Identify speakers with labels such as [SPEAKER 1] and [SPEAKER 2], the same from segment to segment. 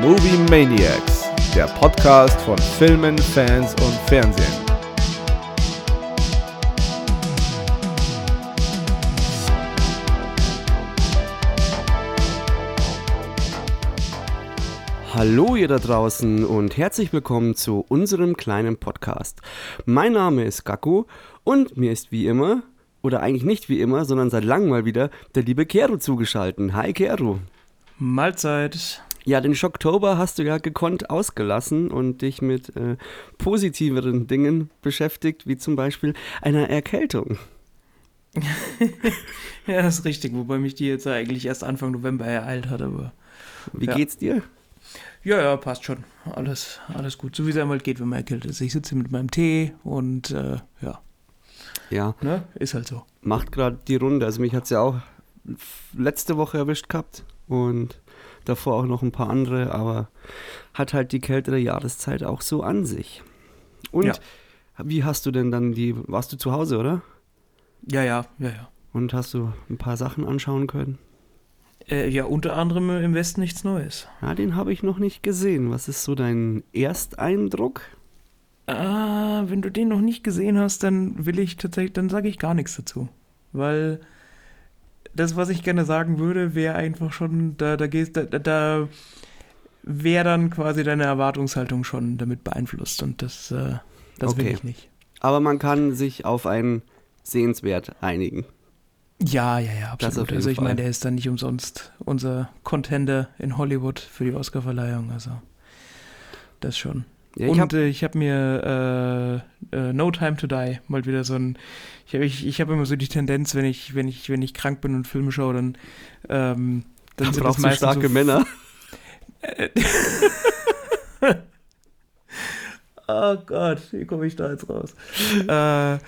[SPEAKER 1] Movie Maniacs, der Podcast von Filmen, Fans und Fernsehen.
[SPEAKER 2] Hallo ihr da draußen und herzlich willkommen zu unserem kleinen Podcast. Mein Name ist Gaku und mir ist wie immer, oder eigentlich nicht wie immer, sondern seit langem mal wieder, der liebe Kero zugeschaltet. Hi Kero.
[SPEAKER 3] Mahlzeit.
[SPEAKER 2] Ja, den Schocktober hast du ja gekonnt ausgelassen und dich mit äh, positiveren Dingen beschäftigt, wie zum Beispiel einer Erkältung.
[SPEAKER 3] ja, das ist richtig, wobei mich die jetzt eigentlich erst Anfang November ereilt hat, aber.
[SPEAKER 2] Wie
[SPEAKER 3] ja.
[SPEAKER 2] geht's dir?
[SPEAKER 3] Ja, ja, passt schon. Alles, alles gut. So wie es einmal geht, wenn man erkältet ist. Ich sitze hier mit meinem Tee und äh, ja.
[SPEAKER 2] Ja.
[SPEAKER 3] Ne? Ist halt so.
[SPEAKER 2] Macht gerade die Runde. Also mich hat es ja auch letzte Woche erwischt gehabt und davor auch noch ein paar andere, aber hat halt die kältere Jahreszeit auch so an sich. Und
[SPEAKER 3] Ja.
[SPEAKER 2] wie hast du denn dann die, warst du zu Hause, oder?
[SPEAKER 3] Ja, ja, ja, ja.
[SPEAKER 2] Und hast du ein paar Sachen anschauen können?
[SPEAKER 3] Äh, ja, unter anderem im Westen nichts Neues.
[SPEAKER 2] Ja, den habe ich noch nicht gesehen. Was ist so dein Ersteindruck?
[SPEAKER 3] Ah, wenn du den noch nicht gesehen hast, dann will ich tatsächlich, dann sage ich gar nichts dazu. Weil das, was ich gerne sagen würde, wäre einfach schon, da, da gehst, da, da- wäre dann quasi deine Erwartungshaltung schon damit beeinflusst und das, äh, das will
[SPEAKER 2] Okay.
[SPEAKER 3] ich nicht.
[SPEAKER 2] Aber man kann sich auf ein Sehenswert einigen.
[SPEAKER 3] Ja, ja, ja, absolut. Also ich
[SPEAKER 2] Fall.
[SPEAKER 3] meine, der ist dann nicht umsonst unser Contender in Hollywood für die Oscarverleihung, also das schon.
[SPEAKER 2] Ja, ich
[SPEAKER 3] und
[SPEAKER 2] hab,
[SPEAKER 3] äh, ich habe mir äh, äh, No Time to Die mal wieder so ein. Ich habe ich, ich hab immer so die Tendenz, wenn ich, wenn ich, wenn ich krank bin und Filme schaue, dann, ähm, dann
[SPEAKER 2] da
[SPEAKER 3] sind das
[SPEAKER 2] brauchst du
[SPEAKER 3] meistens
[SPEAKER 2] starke
[SPEAKER 3] so
[SPEAKER 2] Männer.
[SPEAKER 3] Oh Gott, wie komme ich da jetzt raus? äh,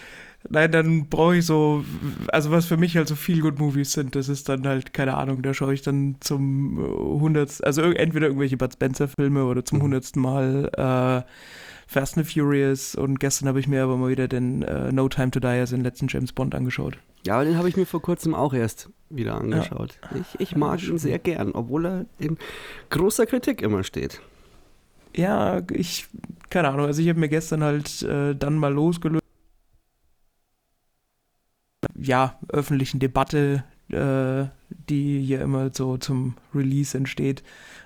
[SPEAKER 3] nein, dann brauche ich so, also was für mich halt so Feel-Good-Movies sind, das ist dann halt, keine Ahnung, da schaue ich dann zum äh, hundertsten, also entweder irgendwelche Bud Spencer-Filme oder zum
[SPEAKER 2] Mhm.
[SPEAKER 3] hundertsten Mal äh, Fast and Furious und gestern habe ich mir aber mal wieder den äh, No Time to Die, also den letzten James Bond angeschaut.
[SPEAKER 2] Ja, aber den habe ich mir vor kurzem auch erst wieder angeschaut. Ich, ich mag ihn sehr gern, obwohl er in großer Kritik immer steht.
[SPEAKER 3] Ja, ich, keine Ahnung, also ich habe mir gestern halt äh, dann mal losgelöst. Ja, öffentlichen Debatte, äh, die hier immer so zum Release entsteht,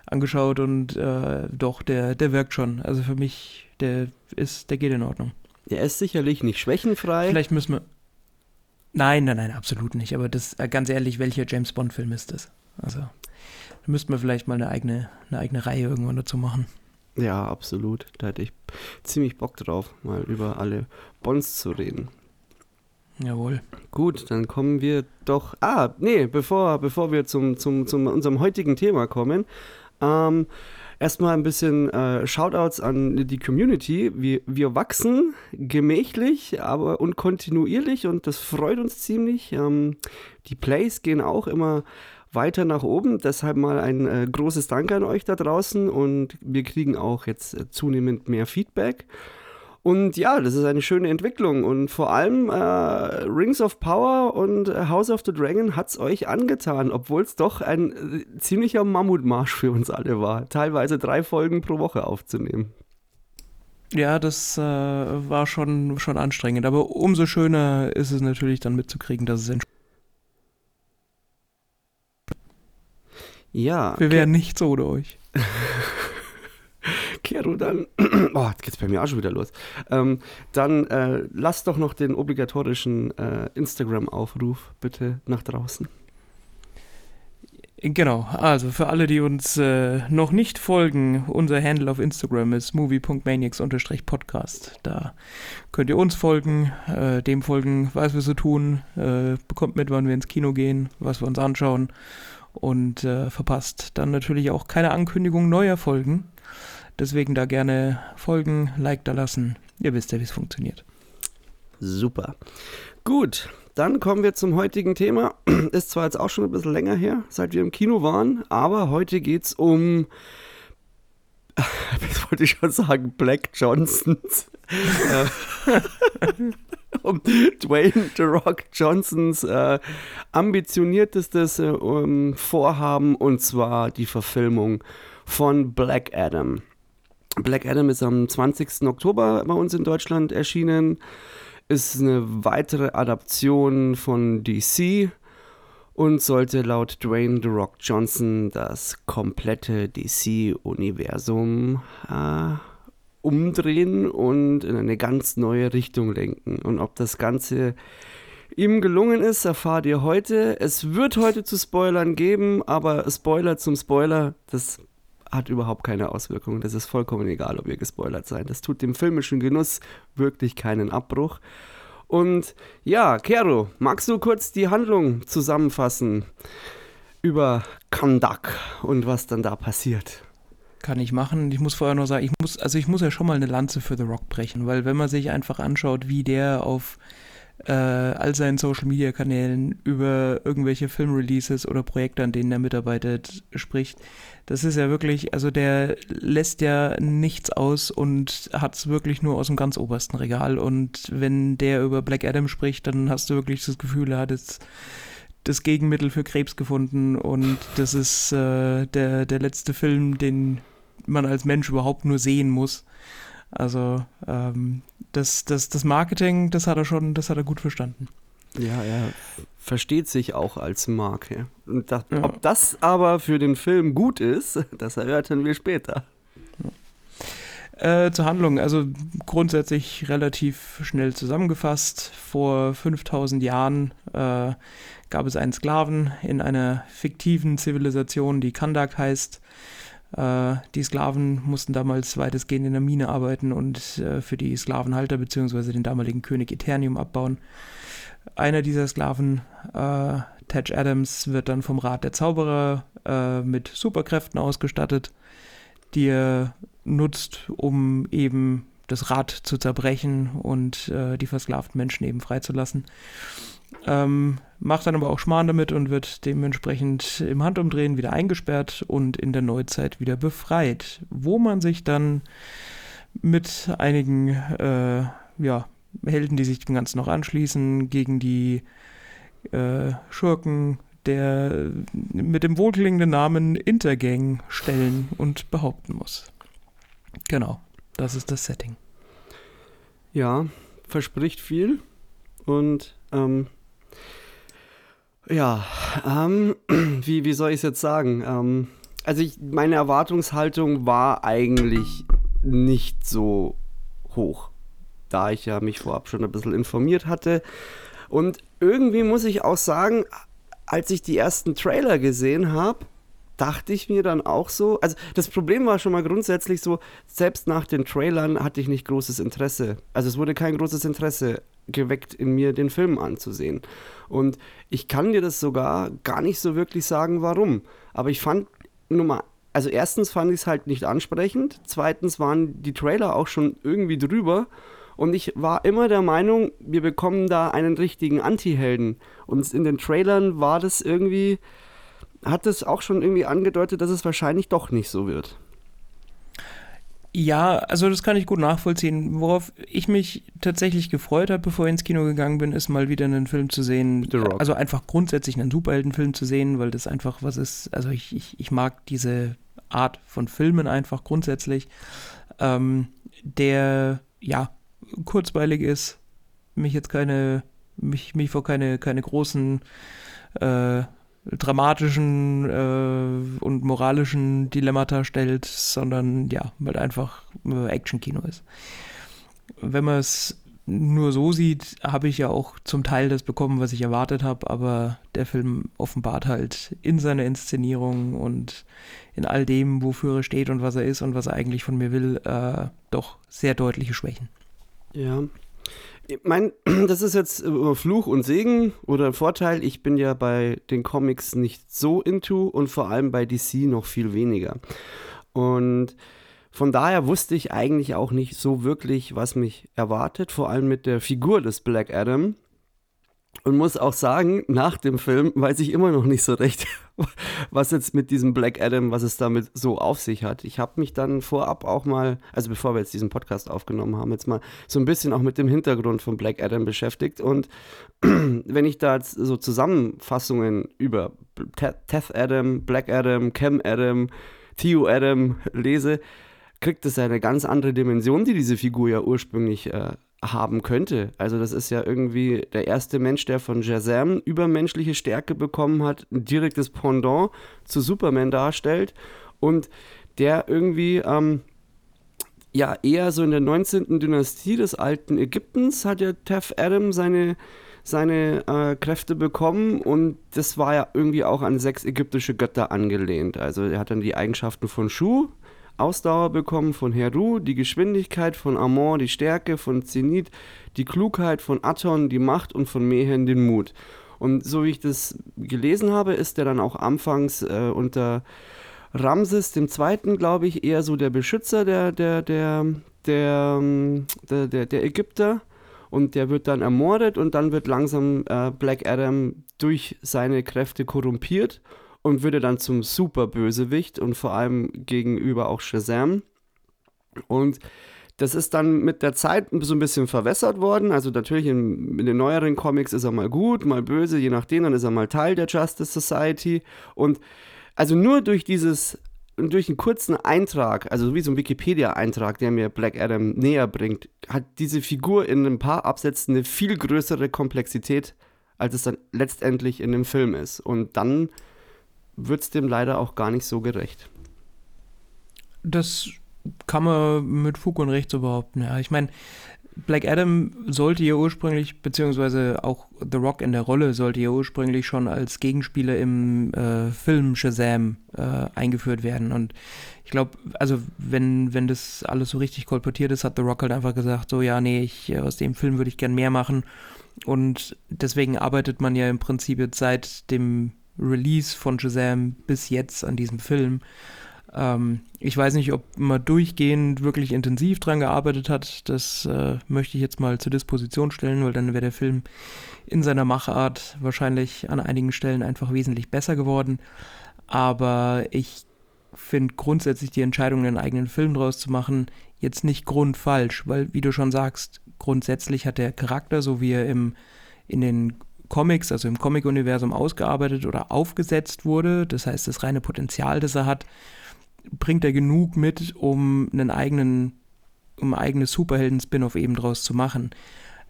[SPEAKER 3] angeschaut und äh, doch, der, der wirkt schon. Also für mich, der ist, der geht in Ordnung.
[SPEAKER 2] Er ist sicherlich nicht schwächenfrei.
[SPEAKER 3] Vielleicht müssen wir. Nein, nein, nein, absolut nicht. Aber das, äh, ganz ehrlich, welcher James Bond-Film ist das? Also, da müssten wir vielleicht mal eine eigene, eine eigene Reihe irgendwann dazu machen.
[SPEAKER 2] Ja, absolut. Da hätte ich ziemlich Bock drauf, mal über alle Bonds zu reden.
[SPEAKER 3] Jawohl.
[SPEAKER 2] Gut, dann kommen wir doch. Ah, nee, bevor, bevor wir zum, zum, zum unserem heutigen Thema kommen, ähm, erstmal ein bisschen äh, Shoutouts an die Community. Wir, wir wachsen gemächlich, aber und kontinuierlich und das freut uns ziemlich. Ähm, die Plays gehen auch immer weiter nach oben. Deshalb mal ein äh, großes Dank an euch da draußen und wir kriegen auch jetzt äh, zunehmend mehr Feedback. Und ja, das ist eine schöne Entwicklung und vor allem äh, Rings of Power und äh, House of the Dragon hat es euch angetan, obwohl es doch ein äh, ziemlicher Mammutmarsch für uns alle war, teilweise drei Folgen pro Woche aufzunehmen.
[SPEAKER 3] Ja, das äh, war schon, schon anstrengend, aber umso schöner ist es natürlich dann mitzukriegen, dass es entspricht.
[SPEAKER 2] Ja,
[SPEAKER 3] Wir wären nichts ohne euch.
[SPEAKER 2] Kero, dann, oh, jetzt geht's bei mir auch schon wieder los. Ähm, dann äh, lass doch noch den obligatorischen äh, Instagram-Aufruf bitte nach draußen.
[SPEAKER 3] Genau, also für alle, die uns äh, noch nicht folgen, unser Handle auf Instagram ist movie.maniacs-podcast. Da könnt ihr uns folgen, äh, dem folgen, was wir so tun, äh, bekommt mit, wann wir ins Kino gehen, was wir uns anschauen und äh, verpasst dann natürlich auch keine Ankündigung neuer Folgen. Deswegen da gerne folgen, Like da lassen. Ihr wisst ja, wie es funktioniert.
[SPEAKER 2] Super. Gut, dann kommen wir zum heutigen Thema. Ist zwar jetzt auch schon ein bisschen länger her, seit wir im Kino waren, aber heute geht es um. Was wollte ich schon sagen? Black Johnsons. Um Dwayne The Rock Johnsons äh, ambitioniertestes äh, um, Vorhaben und zwar die Verfilmung von Black Adam. Black Adam ist am 20. Oktober bei uns in Deutschland erschienen, ist eine weitere Adaption von DC und sollte laut Dwayne The Rock Johnson das komplette DC-Universum äh, umdrehen und in eine ganz neue Richtung lenken. Und ob das Ganze ihm gelungen ist, erfahrt ihr heute. Es wird heute zu Spoilern geben, aber Spoiler zum Spoiler, das hat überhaupt keine Auswirkungen. Das ist vollkommen egal, ob ihr gespoilert seid. Das tut dem filmischen Genuss wirklich keinen Abbruch. Und ja, Kero, magst du kurz die Handlung zusammenfassen über Kandak und was dann da passiert?
[SPEAKER 3] Kann ich machen. Ich muss vorher noch sagen, ich muss, also ich muss ja schon mal eine Lanze für The Rock brechen, weil wenn man sich einfach anschaut, wie der auf äh, all seinen Social Media Kanälen über irgendwelche Filmreleases oder Projekte, an denen er mitarbeitet, spricht, das ist ja wirklich, also der lässt ja nichts aus und hat es wirklich nur aus dem ganz obersten Regal. Und wenn der über Black Adam spricht, dann hast du wirklich das Gefühl, er hat jetzt das Gegenmittel für Krebs gefunden und das ist äh, der, der letzte Film, den man als Mensch überhaupt nur sehen muss. Also ähm, das, das, das Marketing, das hat er schon, das hat er gut verstanden.
[SPEAKER 2] Ja, er versteht sich auch als Marke. Und das, ja. ob das aber für den Film gut ist, das erörtern wir später.
[SPEAKER 3] Äh, zur Handlung, also grundsätzlich relativ schnell zusammengefasst. Vor 5000 Jahren äh, gab es einen Sklaven in einer fiktiven Zivilisation, die Kandak heißt. Äh, die Sklaven mussten damals weitestgehend in der Mine arbeiten und äh, für die Sklavenhalter bzw. den damaligen König Eternium abbauen. Einer dieser Sklaven, äh, Taj Adams, wird dann vom Rat der Zauberer äh, mit Superkräften ausgestattet, die er nutzt, um eben das Rad zu zerbrechen und äh, die versklavten Menschen eben freizulassen. Ähm, macht dann aber auch Schmarrn damit und wird dementsprechend im Handumdrehen wieder eingesperrt und in der Neuzeit wieder befreit, wo man sich dann mit einigen äh, ja, Helden, die sich dem Ganzen noch anschließen, gegen die äh, Schurken der mit dem wohlklingenden Namen Intergang stellen und behaupten muss. Genau, das ist das Setting.
[SPEAKER 2] Ja, verspricht viel und ähm, ja, ähm, wie, wie soll ich es jetzt sagen? Ähm, also ich, meine Erwartungshaltung war eigentlich nicht so hoch, da ich ja mich vorab schon ein bisschen informiert hatte. Und irgendwie muss ich auch sagen, als ich die ersten Trailer gesehen habe, dachte ich mir dann auch so, also das Problem war schon mal grundsätzlich so, selbst nach den Trailern hatte ich nicht großes Interesse. Also es wurde kein großes Interesse geweckt in mir, den Film anzusehen. Und ich kann dir das sogar gar nicht so wirklich sagen, warum. Aber ich fand Nummer, also erstens fand ich es halt nicht ansprechend, zweitens waren die Trailer auch schon irgendwie drüber. Und ich war immer der Meinung, wir bekommen da einen richtigen Anti-Helden. Und in den Trailern war das irgendwie, hat es auch schon irgendwie angedeutet, dass es wahrscheinlich doch nicht so wird.
[SPEAKER 3] Ja, also das kann ich gut nachvollziehen. Worauf ich mich tatsächlich gefreut habe, bevor ich ins Kino gegangen bin, ist mal wieder einen Film zu sehen. Also einfach grundsätzlich einen Superheldenfilm zu sehen, weil das einfach was ist. Also ich, ich, ich mag diese Art von Filmen einfach grundsätzlich, ähm, der ja kurzweilig ist, mich jetzt keine, mich, mich vor keine, keine großen äh, dramatischen äh, und moralischen Dilemmata stellt, sondern ja, weil einfach äh, Action-Kino ist. Wenn man es nur so sieht, habe ich ja auch zum Teil das bekommen, was ich erwartet habe, aber der Film offenbart halt in seiner Inszenierung und in all dem, wofür er steht und was er ist und was er eigentlich von mir will, äh, doch sehr deutliche Schwächen.
[SPEAKER 2] Ja, ich meine, das ist jetzt Fluch und Segen oder Vorteil. Ich bin ja bei den Comics nicht so into und vor allem bei DC noch viel weniger. Und von daher wusste ich eigentlich auch nicht so wirklich, was mich erwartet, vor allem mit der Figur des Black Adam. Und muss auch sagen, nach dem Film weiß ich immer noch nicht so recht, was jetzt mit diesem Black Adam, was es damit so auf sich hat. Ich habe mich dann vorab auch mal, also bevor wir jetzt diesen Podcast aufgenommen haben, jetzt mal so ein bisschen auch mit dem Hintergrund von Black Adam beschäftigt. Und wenn ich da jetzt so Zusammenfassungen über Teth Adam, Black Adam, Cam Adam, Theo Adam lese, kriegt es eine ganz andere Dimension, die diese Figur ja ursprünglich äh, haben könnte. Also das ist ja irgendwie der erste Mensch, der von Shazam übermenschliche Stärke bekommen hat, ein direktes Pendant zu Superman darstellt und der irgendwie ähm, ja eher so in der 19. Dynastie des alten Ägyptens hat ja Tef Adam seine seine äh, Kräfte bekommen und das war ja irgendwie auch an sechs ägyptische Götter angelehnt. Also er hat dann die Eigenschaften von Shu, Ausdauer bekommen von Heru, die Geschwindigkeit von Amon, die Stärke von Zenith, die Klugheit von Aton, die Macht und von Mehen den Mut. Und so wie ich das gelesen habe, ist er dann auch anfangs äh, unter Ramses II., glaube ich, eher so der Beschützer der, der, der, der, ähm, der, der, der Ägypter. Und der wird dann ermordet und dann wird langsam äh, Black Adam durch seine Kräfte korrumpiert und würde dann zum Superbösewicht und vor allem gegenüber auch Shazam. Und das ist dann mit der Zeit so ein bisschen verwässert worden. Also natürlich in, in, den neueren Comics ist er mal gut, mal böse, je nachdem, dann ist er mal Teil der Justice Society. Und also nur durch dieses, durch einen kurzen Eintrag, also wie so ein Wikipedia-Eintrag, der mir Black Adam näher bringt, hat diese Figur in ein paar Absätzen eine viel größere Komplexität, als es dann letztendlich in dem Film ist. Und dann wird es dem leider auch gar nicht so gerecht.
[SPEAKER 3] Das kann man mit Fug und Recht so behaupten. Ja, ich meine, Black Adam sollte ja ursprünglich, beziehungsweise auch The Rock in der Rolle sollte ja ursprünglich schon als Gegenspieler im äh, Film Shazam äh, eingeführt werden. Und ich glaube, also wenn, wenn das alles so richtig kolportiert ist, hat The Rock halt einfach gesagt, so ja, nee, ich, aus dem Film würde ich gern mehr machen. Und deswegen arbeitet man ja im Prinzip jetzt seit dem Release von Shazam bis jetzt an diesem Film. Ähm, ich weiß nicht, ob man durchgehend wirklich intensiv dran gearbeitet hat. Das äh, möchte ich jetzt mal zur Disposition stellen, weil dann wäre der Film in seiner Machart wahrscheinlich an einigen Stellen einfach wesentlich besser geworden. Aber ich finde grundsätzlich die Entscheidung, einen eigenen Film draus zu machen, jetzt nicht grundfalsch, weil, wie du schon sagst, grundsätzlich hat der Charakter, so wie er im, in den Comics, also im Comic-Universum ausgearbeitet oder aufgesetzt wurde. Das heißt, das reine Potenzial, das er hat, bringt er genug mit, um einen eigenen, um ein eigenes Superhelden-Spin-off eben draus zu machen.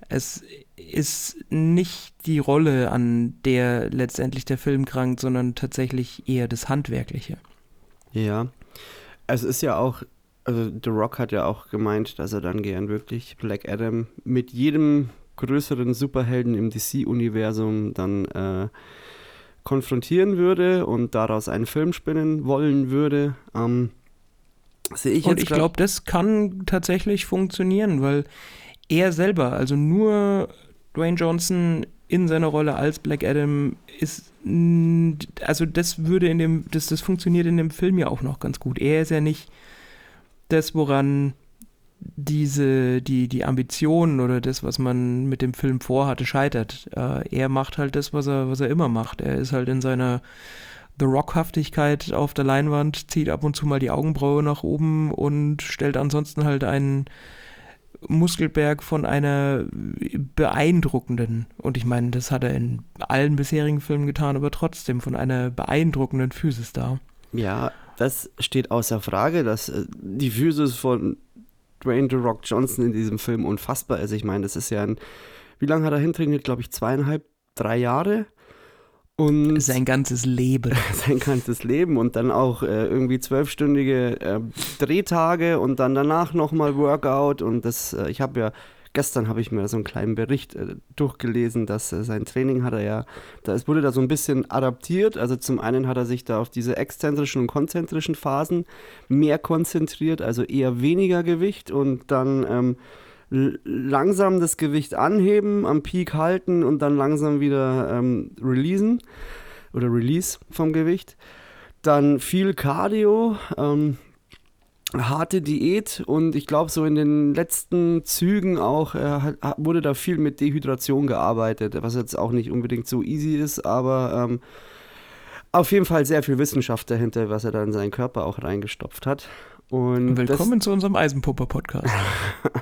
[SPEAKER 3] Es ist nicht die Rolle, an der letztendlich der Film krankt, sondern tatsächlich eher das Handwerkliche.
[SPEAKER 2] Ja, es ist ja auch, also The Rock hat ja auch gemeint, dass er dann gern wirklich Black Adam mit jedem größeren Superhelden im DC-Universum dann äh, konfrontieren würde und daraus einen Film spinnen wollen würde. Ähm,
[SPEAKER 3] sehe ich und ich glaube, das kann tatsächlich funktionieren, weil er selber, also nur Dwayne Johnson in seiner Rolle als Black Adam ist, also das würde in dem, das, das funktioniert in dem Film ja auch noch ganz gut. Er ist ja nicht das, woran diese, die, die Ambitionen oder das, was man mit dem Film vorhatte, scheitert. Äh, er macht halt das, was er, was er immer macht. Er ist halt in seiner The Rock-Haftigkeit auf der Leinwand, zieht ab und zu mal die Augenbraue nach oben und stellt ansonsten halt einen Muskelberg von einer beeindruckenden, und ich meine, das hat er in allen bisherigen Filmen getan, aber trotzdem von einer beeindruckenden Physis da.
[SPEAKER 2] Ja, das steht außer Frage, dass äh, die Physis von Dwayne The Rock Johnson in diesem Film unfassbar ist. Ich meine, das ist ja ein, wie lange hat er hintrainiert? Glaube ich, zweieinhalb, drei Jahre.
[SPEAKER 3] Und sein ganzes Leben.
[SPEAKER 2] sein ganzes Leben und dann auch äh, irgendwie zwölfstündige äh, Drehtage und dann danach nochmal Workout und das, äh, ich habe ja gestern habe ich mir so einen kleinen Bericht äh, durchgelesen, dass äh, sein Training hat er ja, da es wurde da so ein bisschen adaptiert. Also zum einen hat er sich da auf diese exzentrischen und konzentrischen Phasen mehr konzentriert, also eher weniger Gewicht und dann ähm, langsam das Gewicht anheben, am Peak halten und dann langsam wieder ähm, releasen oder Release vom Gewicht. Dann viel Cardio, ähm, harte Diät und ich glaube, so in den letzten Zügen auch äh, wurde da viel mit Dehydration gearbeitet, was jetzt auch nicht unbedingt so easy ist, aber ähm, auf jeden Fall sehr viel Wissenschaft dahinter, was er da in seinen Körper auch reingestopft hat. Und
[SPEAKER 3] Willkommen das, zu unserem Eisenpupper-Podcast.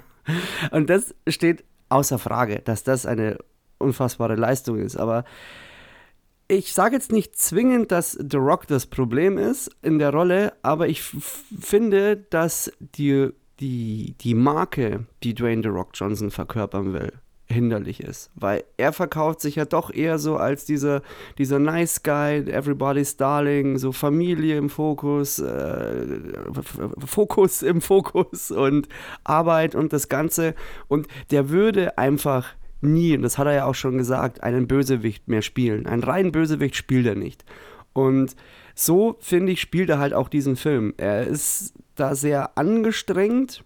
[SPEAKER 2] und das steht außer Frage, dass das eine unfassbare Leistung ist, aber ich sage jetzt nicht zwingend, dass The Rock das Problem ist in der Rolle, aber ich finde, dass die, die, die Marke, die Dwayne The Rock Johnson verkörpern will, hinderlich ist. Weil er verkauft sich ja doch eher so als dieser, dieser Nice Guy, Everybody's Darling, so Familie im Fokus, äh, Fokus im Fokus und Arbeit und das Ganze. Und der würde einfach nie, und das hat er ja auch schon gesagt, einen Bösewicht mehr spielen. Einen reinen Bösewicht spielt er nicht. Und so, finde ich, spielt er halt auch diesen Film. Er ist da sehr angestrengt.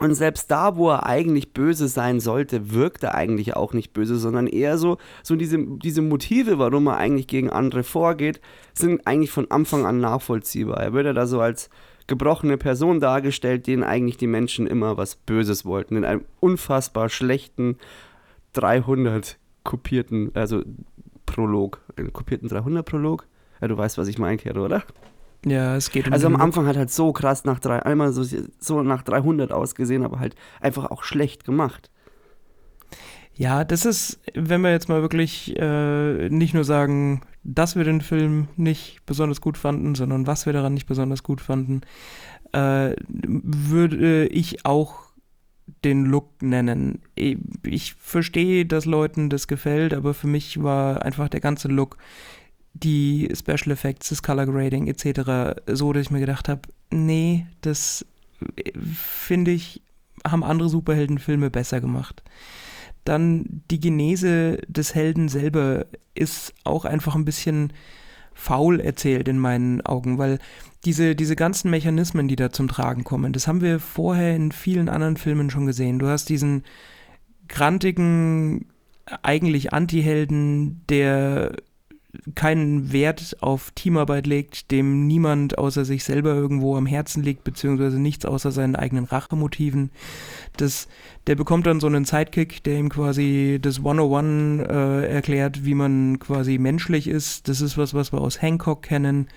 [SPEAKER 2] Und selbst da, wo er eigentlich böse sein sollte, wirkt er eigentlich auch nicht böse, sondern eher so, so diese, diese Motive, warum er eigentlich gegen andere vorgeht, sind eigentlich von Anfang an nachvollziehbar. Er wird ja da so als gebrochene Person dargestellt, denen eigentlich die Menschen immer was Böses wollten, in einem unfassbar schlechten, 300 kopierten, also Prolog, einen kopierten 300 Prolog. Ja, du weißt, was ich meine, Kero, oder?
[SPEAKER 3] Ja, es geht
[SPEAKER 2] um Also am Anfang hat halt so krass nach drei, einmal so, so nach 300 ausgesehen, aber halt einfach auch schlecht gemacht.
[SPEAKER 3] Ja, das ist, wenn wir jetzt mal wirklich äh, nicht nur sagen, dass wir den Film nicht besonders gut fanden, sondern was wir daran nicht besonders gut fanden, äh, würde ich auch den Look nennen. Ich verstehe, dass Leuten das gefällt, aber für mich war einfach der ganze Look, die Special Effects, das Color Grading etc. so, dass ich mir gedacht habe, nee, das äh, finde ich, haben andere Superheldenfilme besser gemacht. Dann die Genese des Helden selber ist auch einfach ein bisschen faul erzählt in meinen Augen, weil diese, diese ganzen Mechanismen, die da zum Tragen kommen, das haben wir vorher in vielen anderen Filmen schon gesehen. Du hast diesen grantigen, eigentlich Anti-Helden, der keinen Wert auf Teamarbeit legt, dem niemand außer sich selber irgendwo am Herzen liegt, beziehungsweise nichts außer seinen eigenen Rachemotiven. Das, der bekommt dann so einen Sidekick, der ihm quasi das 101 äh, erklärt, wie man quasi menschlich ist. Das ist was, was wir aus Hancock kennen.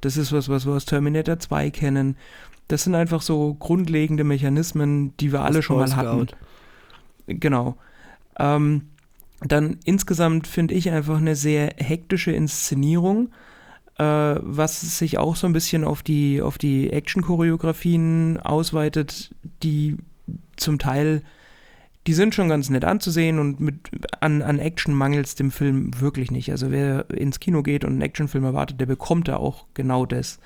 [SPEAKER 3] Das ist was, was wir aus Terminator 2 kennen. Das sind einfach so grundlegende Mechanismen, die wir alle das schon mal hatten. Genau. Ähm, dann insgesamt finde ich einfach eine sehr hektische Inszenierung, äh, was sich auch so ein bisschen auf die, auf die Action-Choreografien ausweitet, die zum Teil, die sind schon ganz nett anzusehen und mit, an, an Action mangelt es dem Film wirklich nicht. Also wer ins Kino geht und einen Actionfilm erwartet, der bekommt da auch genau das.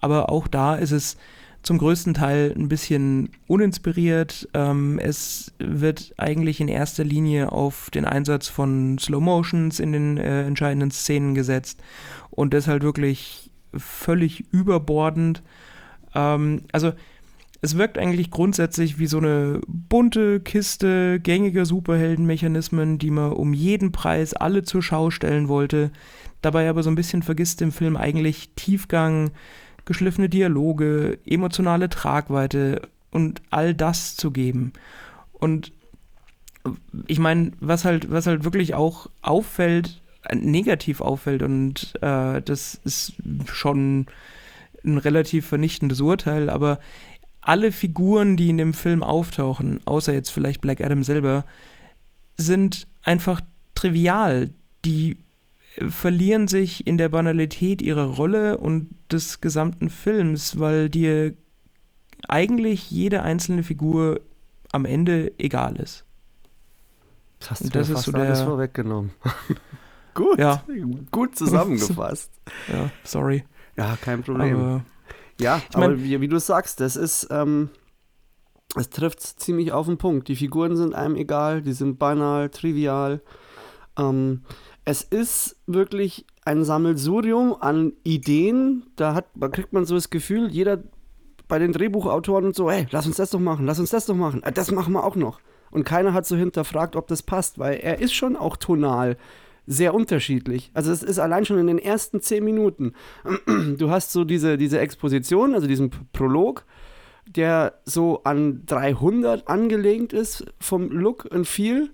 [SPEAKER 3] Aber auch da ist es zum größten Teil ein bisschen uninspiriert. Ähm, es wird eigentlich in erster Linie auf den Einsatz von Slow Motions in den äh, entscheidenden Szenen gesetzt und das halt wirklich völlig überbordend. Ähm, also es wirkt eigentlich grundsätzlich wie so eine bunte Kiste gängiger Superheldenmechanismen, die man um jeden Preis alle zur Schau stellen wollte, dabei aber so ein bisschen vergisst im Film eigentlich Tiefgang, geschliffene Dialoge, emotionale Tragweite und all das zu geben. Und ich meine, was halt, was halt wirklich auch auffällt, äh, negativ auffällt, und äh, das ist schon ein relativ vernichtendes Urteil, aber alle Figuren, die in dem Film auftauchen, außer jetzt vielleicht Black Adam selber, sind einfach trivial. Die verlieren sich in der Banalität ihrer Rolle und des gesamten Films, weil dir eigentlich jede einzelne Figur am Ende egal ist.
[SPEAKER 2] Das hast du das ist so alles vorweggenommen. gut, ja. gut zusammengefasst.
[SPEAKER 3] ja, sorry.
[SPEAKER 2] Ja, kein Problem. Aber, ja, ich mein, aber wie, wie, du sagst, das ist, ähm, es trifft ziemlich auf den Punkt. Die Figuren sind einem egal, die sind banal, trivial. Ähm, es ist wirklich ein Sammelsurium an Ideen. Da hat, da kriegt man so das Gefühl, jeder bei den Drehbuchautoren und so, hey, lass uns das doch machen, lass uns das doch machen, äh, das machen wir auch noch. Und keiner hat so hinterfragt, ob das passt, weil er ist schon auch tonal sehr unterschiedlich. Also es ist allein schon in den ersten zehn Minuten. Du hast so diese, diese Exposition, also diesen Prolog, der so an 300 angelegt ist vom Look und Feel.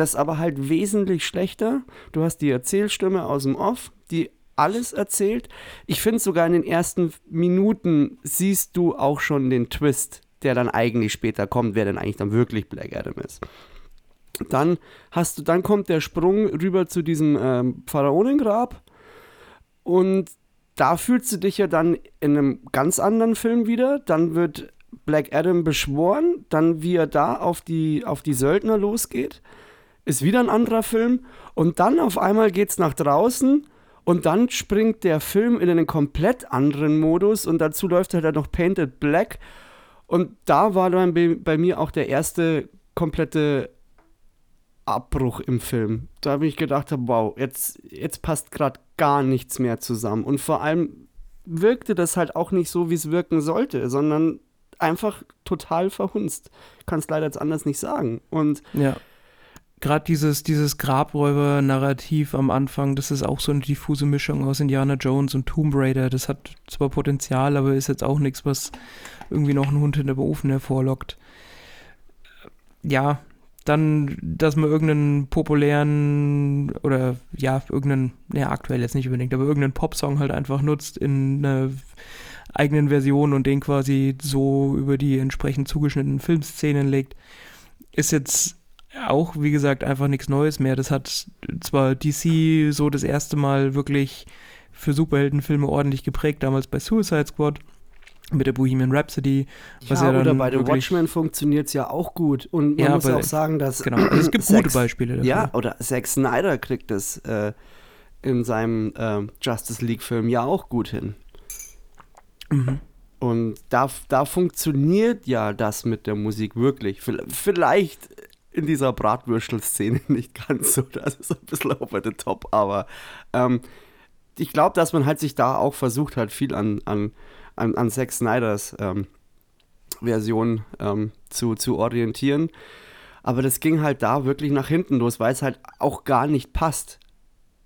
[SPEAKER 2] Das aber halt wesentlich schlechter. Du hast die Erzählstimme aus dem Off, die alles erzählt. Ich finde sogar in den ersten Minuten siehst du auch schon den Twist, der dann eigentlich später kommt, wer denn eigentlich dann wirklich Black Adam ist. Dann hast du, dann kommt der Sprung rüber zu diesem ähm, Pharaonengrab und da fühlst du dich ja dann in einem ganz anderen Film wieder. Dann wird Black Adam beschworen, dann wie er da auf die, auf die Söldner losgeht, ist wieder ein anderer Film und dann auf einmal geht's nach draußen und dann springt der Film in einen komplett anderen Modus und dazu läuft halt noch Painted Black und da war dann bei, mir auch der erste komplette Abbruch im Film. Da habe ich gedacht, wow, jetzt, jetzt passt gerade gar nichts mehr zusammen. Und vor allem wirkte das halt auch nicht so, wie es wirken sollte, sondern einfach total verhunzt. Kann es leider jetzt anders nicht sagen. Und
[SPEAKER 3] ja. Gerade dieses, dieses Grabräuber-Narrativ am Anfang, das ist auch so eine diffuse Mischung aus Indiana Jones und Tomb Raider. Das hat zwar Potenzial, aber ist jetzt auch nichts, was irgendwie noch einen Hund in der Ofen hervorlockt. Ja, dann, dass man irgendeinen populären oder ja, irgendeinen, ja, aktuell jetzt nicht unbedingt, aber irgendeinen Popsong halt einfach nutzt in einer eigenen Version und den quasi so über die entsprechend zugeschnittenen Filmszenen legt, ist jetzt auch, wie gesagt, einfach nichts Neues mehr. Das hat zwar DC so das erste Mal wirklich für Superheldenfilme ordentlich geprägt, damals bei Suicide Squad mit der Bohemian Rhapsody.
[SPEAKER 2] Was ja, ja oder bei The Watchmen funktioniert es ja auch gut. Und man
[SPEAKER 3] ja,
[SPEAKER 2] muss auch sagen, dass.
[SPEAKER 3] Genau, also es gibt Sex, gute Beispiele
[SPEAKER 2] dafür. Ja, oder Zack Snyder kriegt das äh, in seinem äh, Justice League-Film ja auch gut hin. Mhm. Und da, da funktioniert ja das mit der Musik wirklich. Vielleicht in dieser Bratwürstel-Szene nicht ganz so, das ist ein bisschen over the top, aber ähm, ich glaube, dass man halt sich da auch versucht hat, viel an, an an, an Zack Snyders ähm, Version ähm, zu, zu orientieren. Aber das ging halt da wirklich nach hinten los, weil es halt auch gar nicht passt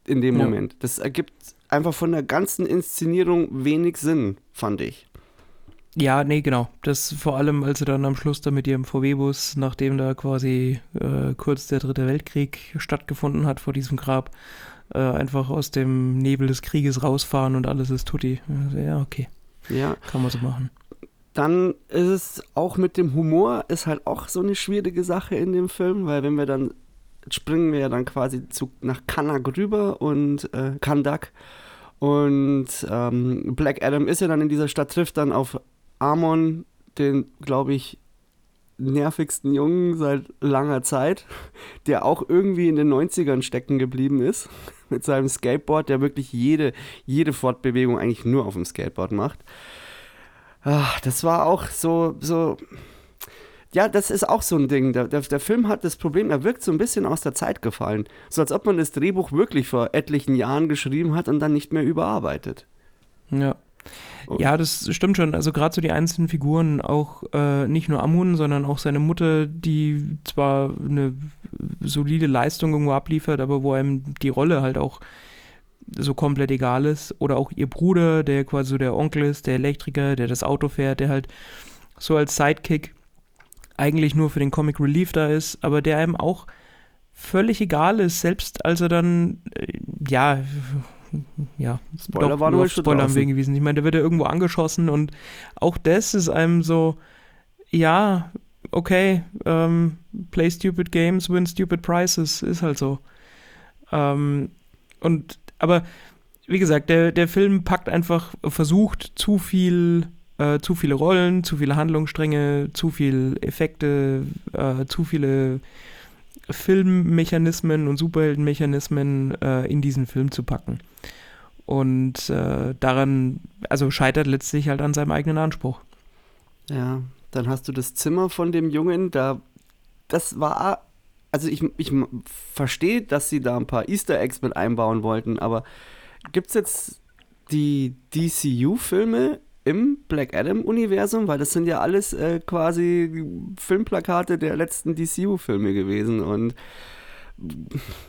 [SPEAKER 2] in dem ja. Moment. Das ergibt einfach von der ganzen Inszenierung wenig Sinn, fand ich.
[SPEAKER 3] Ja, nee, genau. Das vor allem, als sie dann am Schluss da mit ihrem VW-Bus, nachdem da quasi äh, kurz der Dritte Weltkrieg stattgefunden hat vor diesem Grab, äh, einfach aus dem Nebel des Krieges rausfahren und alles ist tutti. Also, ja, okay.
[SPEAKER 2] Ja.
[SPEAKER 3] Kann man so machen.
[SPEAKER 2] Dann ist es auch mit dem Humor, ist halt auch so eine schwierige Sache in dem Film, weil wenn wir dann springen wir ja dann quasi zu, nach Kanak rüber und äh, Kandak. Und ähm, Black Adam ist ja dann in dieser Stadt, trifft dann auf Amon, den, glaube ich, nervigsten Jungen seit langer Zeit, der auch irgendwie in den 90ern stecken geblieben ist, mit seinem Skateboard, der wirklich jede, jede Fortbewegung eigentlich nur auf dem Skateboard macht. Ach, das war auch so, so, ja, das ist auch so ein Ding. Der, der, der, Film hat das Problem, er wirkt so ein bisschen aus der Zeit gefallen. So als ob man das Drehbuch wirklich vor etlichen Jahren geschrieben hat und dann nicht mehr überarbeitet.
[SPEAKER 3] Ja. Ja, das stimmt schon. Also gerade so die einzelnen Figuren, auch äh, nicht nur Amun, sondern auch seine Mutter, die zwar eine solide Leistung irgendwo abliefert, aber wo einem die Rolle halt auch so komplett egal ist. Oder auch ihr Bruder, der quasi so der Onkel ist, der Elektriker, der das Auto fährt, der halt so als Sidekick eigentlich nur für den Comic Relief da ist, aber der einem auch völlig egal ist, selbst als er dann, äh, ja, ja,
[SPEAKER 2] Spoiler war nur
[SPEAKER 3] Spoiler am Weg gewesen. Ich meine, der wird ja irgendwo angeschossen und auch das ist einem so, ja, okay, ähm, play stupid games, win stupid prizes, ist halt so. Ähm, und, aber wie gesagt, der, der Film packt einfach, versucht zu viel, äh, zu viele Rollen, zu viele Handlungsstränge, zu viele Effekte, äh, zu viele Filmmechanismen und Superheldenmechanismen äh, in diesen Film zu packen. Und äh, daran, also scheitert letztlich halt an seinem eigenen Anspruch.
[SPEAKER 2] Ja, dann hast du das Zimmer von dem Jungen, da, das war, also ich, ich verstehe, dass sie da ein paar Easter Eggs mit einbauen wollten, aber gibt es jetzt die DCU-Filme im Black Adam-Universum? Weil das sind ja alles äh, quasi Filmplakate der letzten DCU-Filme gewesen und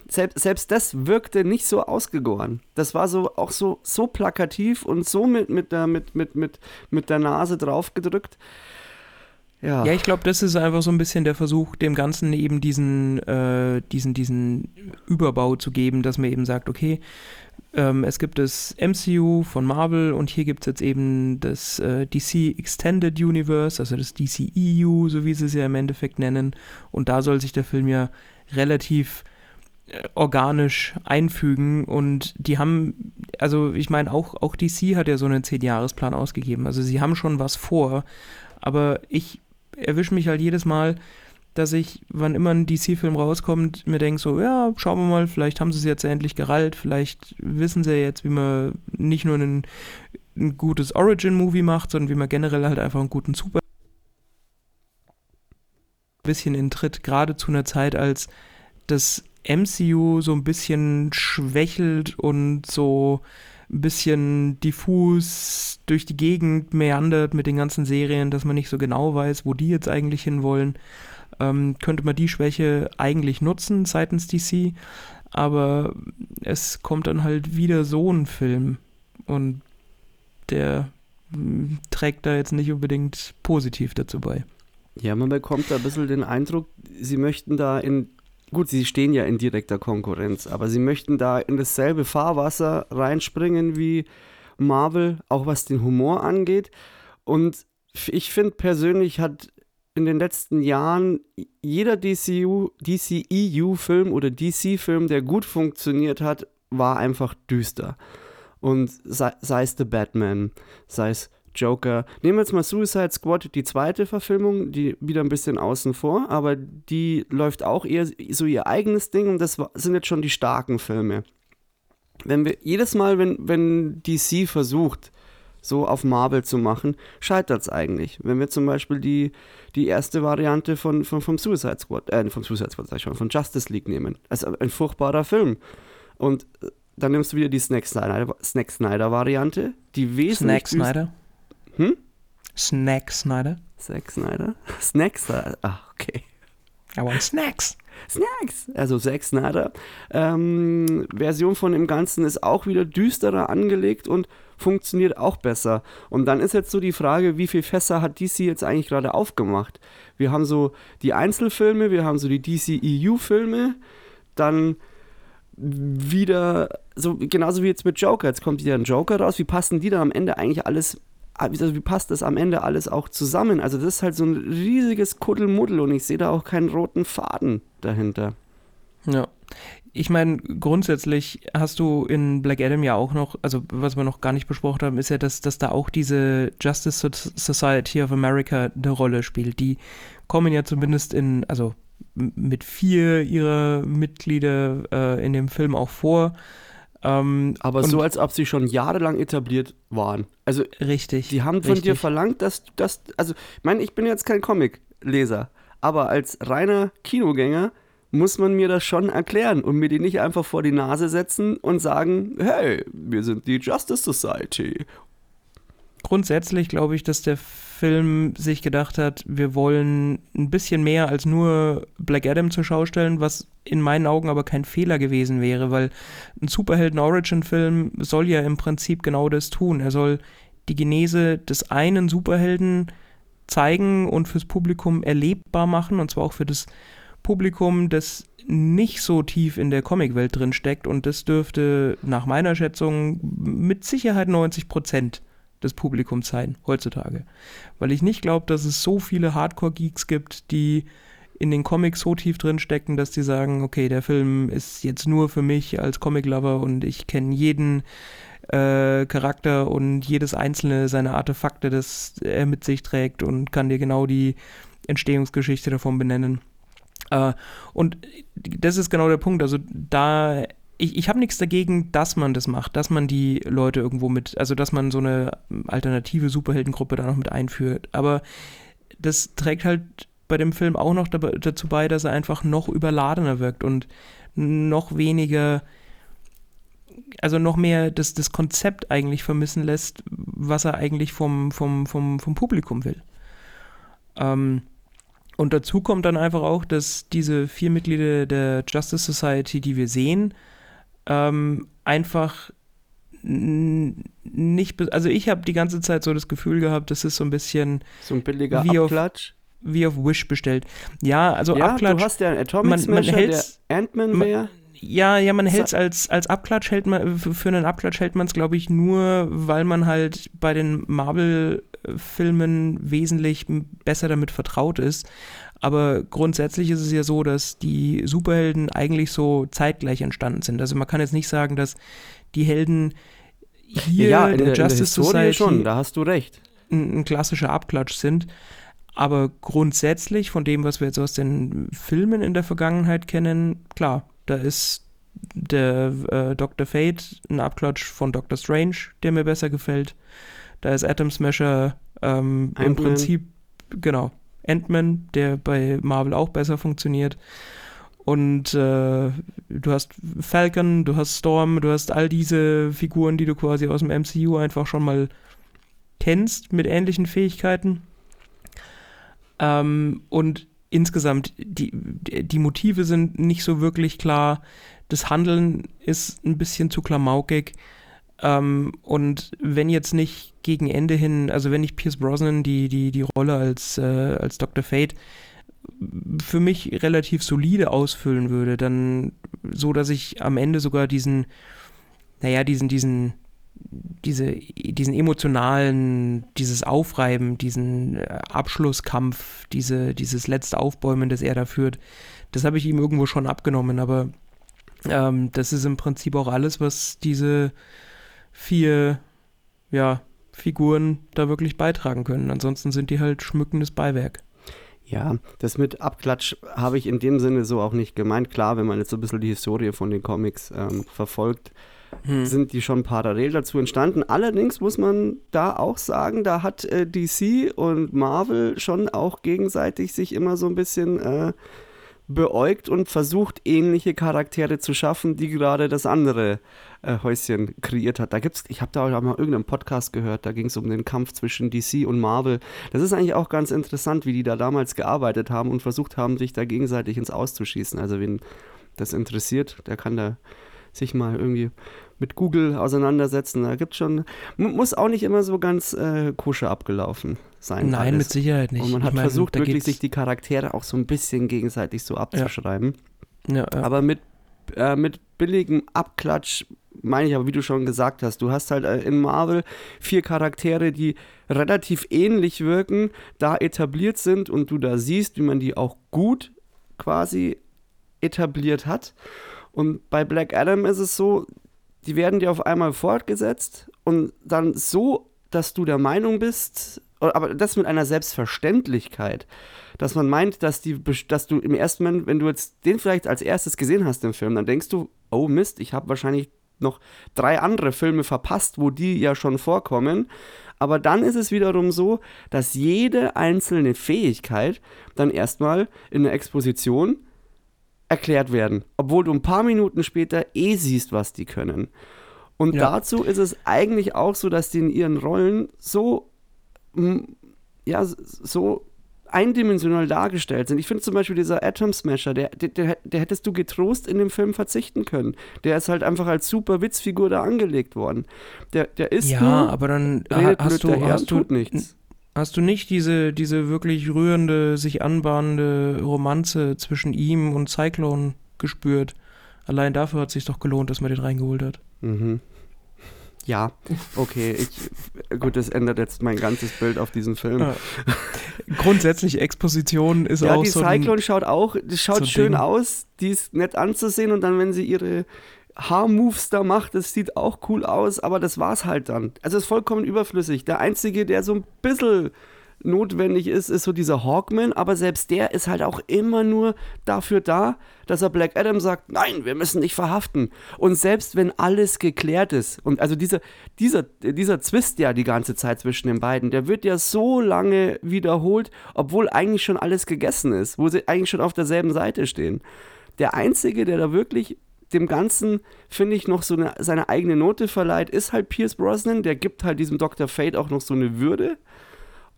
[SPEAKER 2] selbst, selbst das wirkte nicht so ausgegoren. Das war so auch so, so plakativ und so mit, mit, der, mit, mit, mit, mit der Nase draufgedrückt.
[SPEAKER 3] Ja. ja, ich glaube, das ist einfach so ein bisschen der Versuch, dem Ganzen eben diesen, äh, diesen, diesen Überbau zu geben, dass man eben sagt, okay, ähm, es gibt das MCU von Marvel und hier gibt es jetzt eben das äh, DC Extended Universe, also das DCEU, so wie sie es ja im Endeffekt nennen. Und da soll sich der Film ja relativ äh, organisch einfügen und die haben, also ich meine, auch, auch DC hat ja so einen 10-Jahres-Plan ausgegeben. Also sie haben schon was vor, aber ich erwische mich halt jedes Mal, dass ich, wann immer ein DC-Film rauskommt, mir denke so, ja, schauen wir mal, vielleicht haben sie es jetzt endlich gerallt, vielleicht wissen sie jetzt, wie man nicht nur einen, ein gutes Origin-Movie macht, sondern wie man generell halt einfach einen guten Super bisschen in Tritt, gerade zu einer Zeit, als das MCU so ein bisschen schwächelt und so ein bisschen diffus durch die Gegend meandert mit den ganzen Serien, dass man nicht so genau weiß, wo die jetzt eigentlich hinwollen ähm, könnte man die Schwäche eigentlich nutzen seitens DC, aber es kommt dann halt wieder so ein Film und der hm, trägt da jetzt nicht unbedingt positiv dazu bei.
[SPEAKER 2] Ja, man bekommt da ein bisschen den Eindruck, sie möchten da in, gut, sie stehen ja in direkter Konkurrenz, aber sie möchten da in dasselbe Fahrwasser reinspringen wie Marvel, auch was den Humor angeht. Und ich finde persönlich hat in den letzten Jahren jeder DCU, DCEU-Film oder DC-Film, der gut funktioniert hat, war einfach düster. Und sei, sei es The Batman, sei es Joker. Nehmen wir jetzt mal Suicide Squad, die zweite Verfilmung, die wieder ein bisschen außen vor, aber die läuft auch eher so ihr eigenes Ding und das sind jetzt schon die starken Filme. Wenn wir jedes Mal, wenn, wenn DC versucht, so auf Marvel zu machen, scheitert es eigentlich. Wenn wir zum Beispiel die, die erste Variante von, von, vom Suicide Squad, äh, vom Suicide Squad, sag ich schon, von Justice League nehmen. Also ein furchtbarer Film. Und äh, dann nimmst du wieder die Snack Snyder, Snack Snyder Variante, die wesentlich.
[SPEAKER 3] Snack Snyder?
[SPEAKER 2] Hm?
[SPEAKER 3] Snack Snyder?
[SPEAKER 2] Snack Snyder? Snack Snyder? Ach, okay.
[SPEAKER 3] I want snacks.
[SPEAKER 2] Snacks, also Zack Snyder. Ähm, Version von dem Ganzen ist auch wieder düsterer angelegt und funktioniert auch besser. Und dann ist jetzt so die Frage, wie viel Fässer hat DC jetzt eigentlich gerade aufgemacht? Wir haben so die Einzelfilme, wir haben so die DC EU-Filme, dann wieder, so genauso wie jetzt mit Joker, jetzt kommt wieder ein Joker raus, wie passen die dann am Ende eigentlich alles also wie passt das am Ende alles auch zusammen? Also das ist halt so ein riesiges Kuddelmuddel und ich sehe da auch keinen roten Faden dahinter.
[SPEAKER 3] Ja ich meine, grundsätzlich hast du in Black Adam ja auch noch, also was wir noch gar nicht besprochen haben, ist ja, dass, dass da auch diese Justice Society of America eine Rolle spielt. Die kommen ja zumindest in, also mit vier ihrer Mitglieder äh, in dem Film auch vor.
[SPEAKER 2] Ähm, Aber so, als ob sie schon jahrelang etabliert waren. Also,
[SPEAKER 3] richtig.
[SPEAKER 2] Die haben von
[SPEAKER 3] richtig.
[SPEAKER 2] dir verlangt, dass du das, also, ich meine, ich bin jetzt kein Comic-Leser, aber als reiner Kinogänger muss man mir das schon erklären und mir die nicht einfach vor die Nase setzen und sagen, hey, wir sind die Justice Society.
[SPEAKER 3] Grundsätzlich glaube ich, dass der Film sich gedacht hat, wir wollen ein bisschen mehr als nur Black Adam zur Schau stellen, was in meinen Augen aber kein Fehler gewesen wäre, weil ein Superhelden-Origin-Film soll ja im Prinzip genau das tun. Er soll die Genese des einen Superhelden zeigen und fürs Publikum erlebbar machen, und zwar auch für das Publikum, das nicht so tief in der Comicwelt drin steckt und das dürfte nach meiner Schätzung mit Sicherheit 90 Prozent des Publikums sein heutzutage. Weil ich nicht glaube, dass es so viele Hardcore-Geeks gibt, die in den Comics so tief drin stecken, dass die sagen, okay, der Film ist jetzt nur für mich als Comic-Lover und ich kenne jeden äh, Charakter und jedes einzelne seine Artefakte, das er mit sich trägt und kann dir genau die Entstehungsgeschichte davon benennen. Äh, und das ist genau der Punkt. Also da, ich, ich habe nichts dagegen, dass man das macht, dass man die Leute irgendwo mit, also dass man so eine alternative Superheldengruppe da noch mit einführt. Aber das trägt halt bei dem Film auch noch dazu bei, dass er einfach noch überladener wirkt und noch weniger, also noch mehr das, das Konzept eigentlich vermissen lässt, was er eigentlich vom, vom, vom, vom Publikum will. Ähm, und dazu kommt dann einfach auch, dass diese vier Mitglieder der Justice Society, die wir sehen, ähm, einfach nicht, also ich habe die ganze Zeit so das Gefühl gehabt, das ist so ein bisschen
[SPEAKER 2] so ein billiger
[SPEAKER 3] wie
[SPEAKER 2] Abklatsch.
[SPEAKER 3] Auf, wie auf Wish bestellt. Ja, also
[SPEAKER 2] ja,
[SPEAKER 3] Abklatsch.
[SPEAKER 2] Du hast ja einen Atomic Smasher, der Ant-Man wäre.
[SPEAKER 3] Ja, ja, man hält es als, als Abklatsch, hält man, für einen Abklatsch hält man es, glaube ich, nur, weil man halt bei den Marvel Filmen wesentlich besser damit vertraut ist. Aber grundsätzlich ist es ja so, dass die Superhelden eigentlich so zeitgleich entstanden sind. Also man kann jetzt nicht sagen, dass die Helden hier
[SPEAKER 2] ja, in
[SPEAKER 3] der
[SPEAKER 2] der,
[SPEAKER 3] Justice
[SPEAKER 2] in der
[SPEAKER 3] Society
[SPEAKER 2] schon, da hast du recht.
[SPEAKER 3] ein, ein klassischer Abklatsch sind. Aber grundsätzlich von dem, was wir jetzt aus den Filmen in der Vergangenheit kennen, klar, da ist der äh, Dr. Fate ein Abklatsch von Doctor Strange, der mir besser gefällt. Da ist Atom Smasher ähm, im. Prinzip, genau, Ant-Man, der bei Marvel auch besser funktioniert. Und äh, du hast Falcon, du hast Storm, du hast all diese Figuren, die du quasi aus dem MCU einfach schon mal kennst mit ähnlichen Fähigkeiten. Ähm, und insgesamt, die, die Motive sind nicht so wirklich klar. Das Handeln ist ein bisschen zu klamaukig. Ähm, und wenn jetzt nicht gegen Ende hin, also wenn nicht Pierce Brosnan die, die, die Rolle als, äh, als Dr. Fate für mich relativ solide ausfüllen würde, dann so, dass ich am Ende sogar diesen, naja, diesen, diesen, diese, diesen emotionalen, dieses Aufreiben, diesen äh, Abschlusskampf, diese, dieses letzte Aufbäumen, das er da führt, das habe ich ihm irgendwo schon abgenommen, aber ähm, das ist im Prinzip auch alles, was diese vier, ja, Figuren da wirklich beitragen können. Ansonsten sind die halt schmückendes Beiwerk.
[SPEAKER 2] Ja, das mit Abklatsch habe ich in dem Sinne so auch nicht gemeint. Klar, wenn man jetzt so ein bisschen die Historie von den Comics ähm, verfolgt,
[SPEAKER 3] Hm.
[SPEAKER 2] sind die schon parallel dazu entstanden. Allerdings muss man da auch sagen, da hat äh, DC und Marvel schon auch gegenseitig sich immer so ein bisschen äh, beäugt und versucht, ähnliche Charaktere zu schaffen, die gerade das andere äh, Häuschen kreiert hat. Da gibt's, ich habe da auch mal irgendeinen Podcast gehört, da ging es um den Kampf zwischen DC und Marvel. Das ist eigentlich auch ganz interessant, wie die da damals gearbeitet haben und versucht haben, sich da gegenseitig ins Auszuschießen. Also wen das interessiert, der kann da sich mal irgendwie mit Google auseinandersetzen. Da gibt schon, mu- muss auch nicht immer so ganz äh, koscher abgelaufen sein.
[SPEAKER 3] Nein,
[SPEAKER 2] alles.
[SPEAKER 3] mit Sicherheit nicht.
[SPEAKER 2] Und man
[SPEAKER 3] Ich
[SPEAKER 2] hat
[SPEAKER 3] meine,
[SPEAKER 2] versucht, wirklich sich die Charaktere auch so ein bisschen gegenseitig so abzuschreiben.
[SPEAKER 3] ja, ja.
[SPEAKER 2] Aber mit, äh, mit billigem Abklatsch meine ich aber, wie du schon gesagt hast, du hast halt äh, in Marvel vier Charaktere, die relativ ähnlich wirken, da etabliert sind und du da siehst, wie man die auch gut quasi etabliert hat. Und bei Black Adam ist es so, die werden dir auf einmal fortgesetzt und dann so, dass du der Meinung bist, aber das mit einer Selbstverständlichkeit, dass man meint, dass, die, dass du im ersten Moment, wenn du jetzt den vielleicht als erstes gesehen hast im Film, dann denkst du, oh Mist, ich habe wahrscheinlich noch drei andere Filme verpasst, wo die ja schon vorkommen. Aber dann ist es wiederum so, dass jede einzelne Fähigkeit dann erstmal in der Exposition erklärt werden, obwohl du ein paar Minuten später eh siehst, was die können. Und
[SPEAKER 3] Ja.
[SPEAKER 2] dazu ist es eigentlich auch so, dass die in ihren Rollen so, mm, ja, so eindimensional dargestellt sind. Ich finde zum Beispiel dieser Atom Smasher, der, der, der, hättest du getrost in dem Film verzichten können. Der ist halt einfach als super Witzfigur da angelegt worden. Der, der ist
[SPEAKER 3] ja, aber dann
[SPEAKER 2] redet
[SPEAKER 3] hast
[SPEAKER 2] blöd
[SPEAKER 3] du,
[SPEAKER 2] daher,
[SPEAKER 3] hast du,
[SPEAKER 2] tut nichts.
[SPEAKER 3] Hast du nicht diese, diese wirklich rührende, sich anbahnende Romanze zwischen ihm und Cyclone gespürt? Allein dafür hat es sich doch gelohnt, dass man den reingeholt hat.
[SPEAKER 2] Mhm. Ja, okay, ich, gut, das ändert jetzt mein ganzes Bild auf diesen Film.
[SPEAKER 3] Ja. Grundsätzlich Exposition ist
[SPEAKER 2] Ja,
[SPEAKER 3] auch
[SPEAKER 2] die
[SPEAKER 3] so ein,
[SPEAKER 2] Cyclone schaut auch, schaut
[SPEAKER 3] so ein
[SPEAKER 2] schön
[SPEAKER 3] Ding.
[SPEAKER 2] aus, die ist nett anzusehen und dann, wenn sie ihre Haarmoves da macht, das sieht auch cool aus, aber das war's halt dann. Also es ist vollkommen überflüssig. Der Einzige, der so ein bisschen notwendig ist, ist so dieser Hawkman, aber selbst der ist halt auch immer nur dafür da, dass er Black Adam sagt, nein, wir müssen dich verhaften. Und selbst wenn alles geklärt ist, und also dieser, dieser, dieser Zwist ja die ganze Zeit zwischen den beiden, der wird ja so lange wiederholt, obwohl eigentlich schon alles gegessen ist, wo sie eigentlich schon auf derselben Seite stehen. Der Einzige, der da wirklich dem Ganzen, finde ich, noch so eine, seine eigene Note verleiht, ist halt Pierce Brosnan. Der gibt halt diesem Dr. Fate auch noch so eine Würde.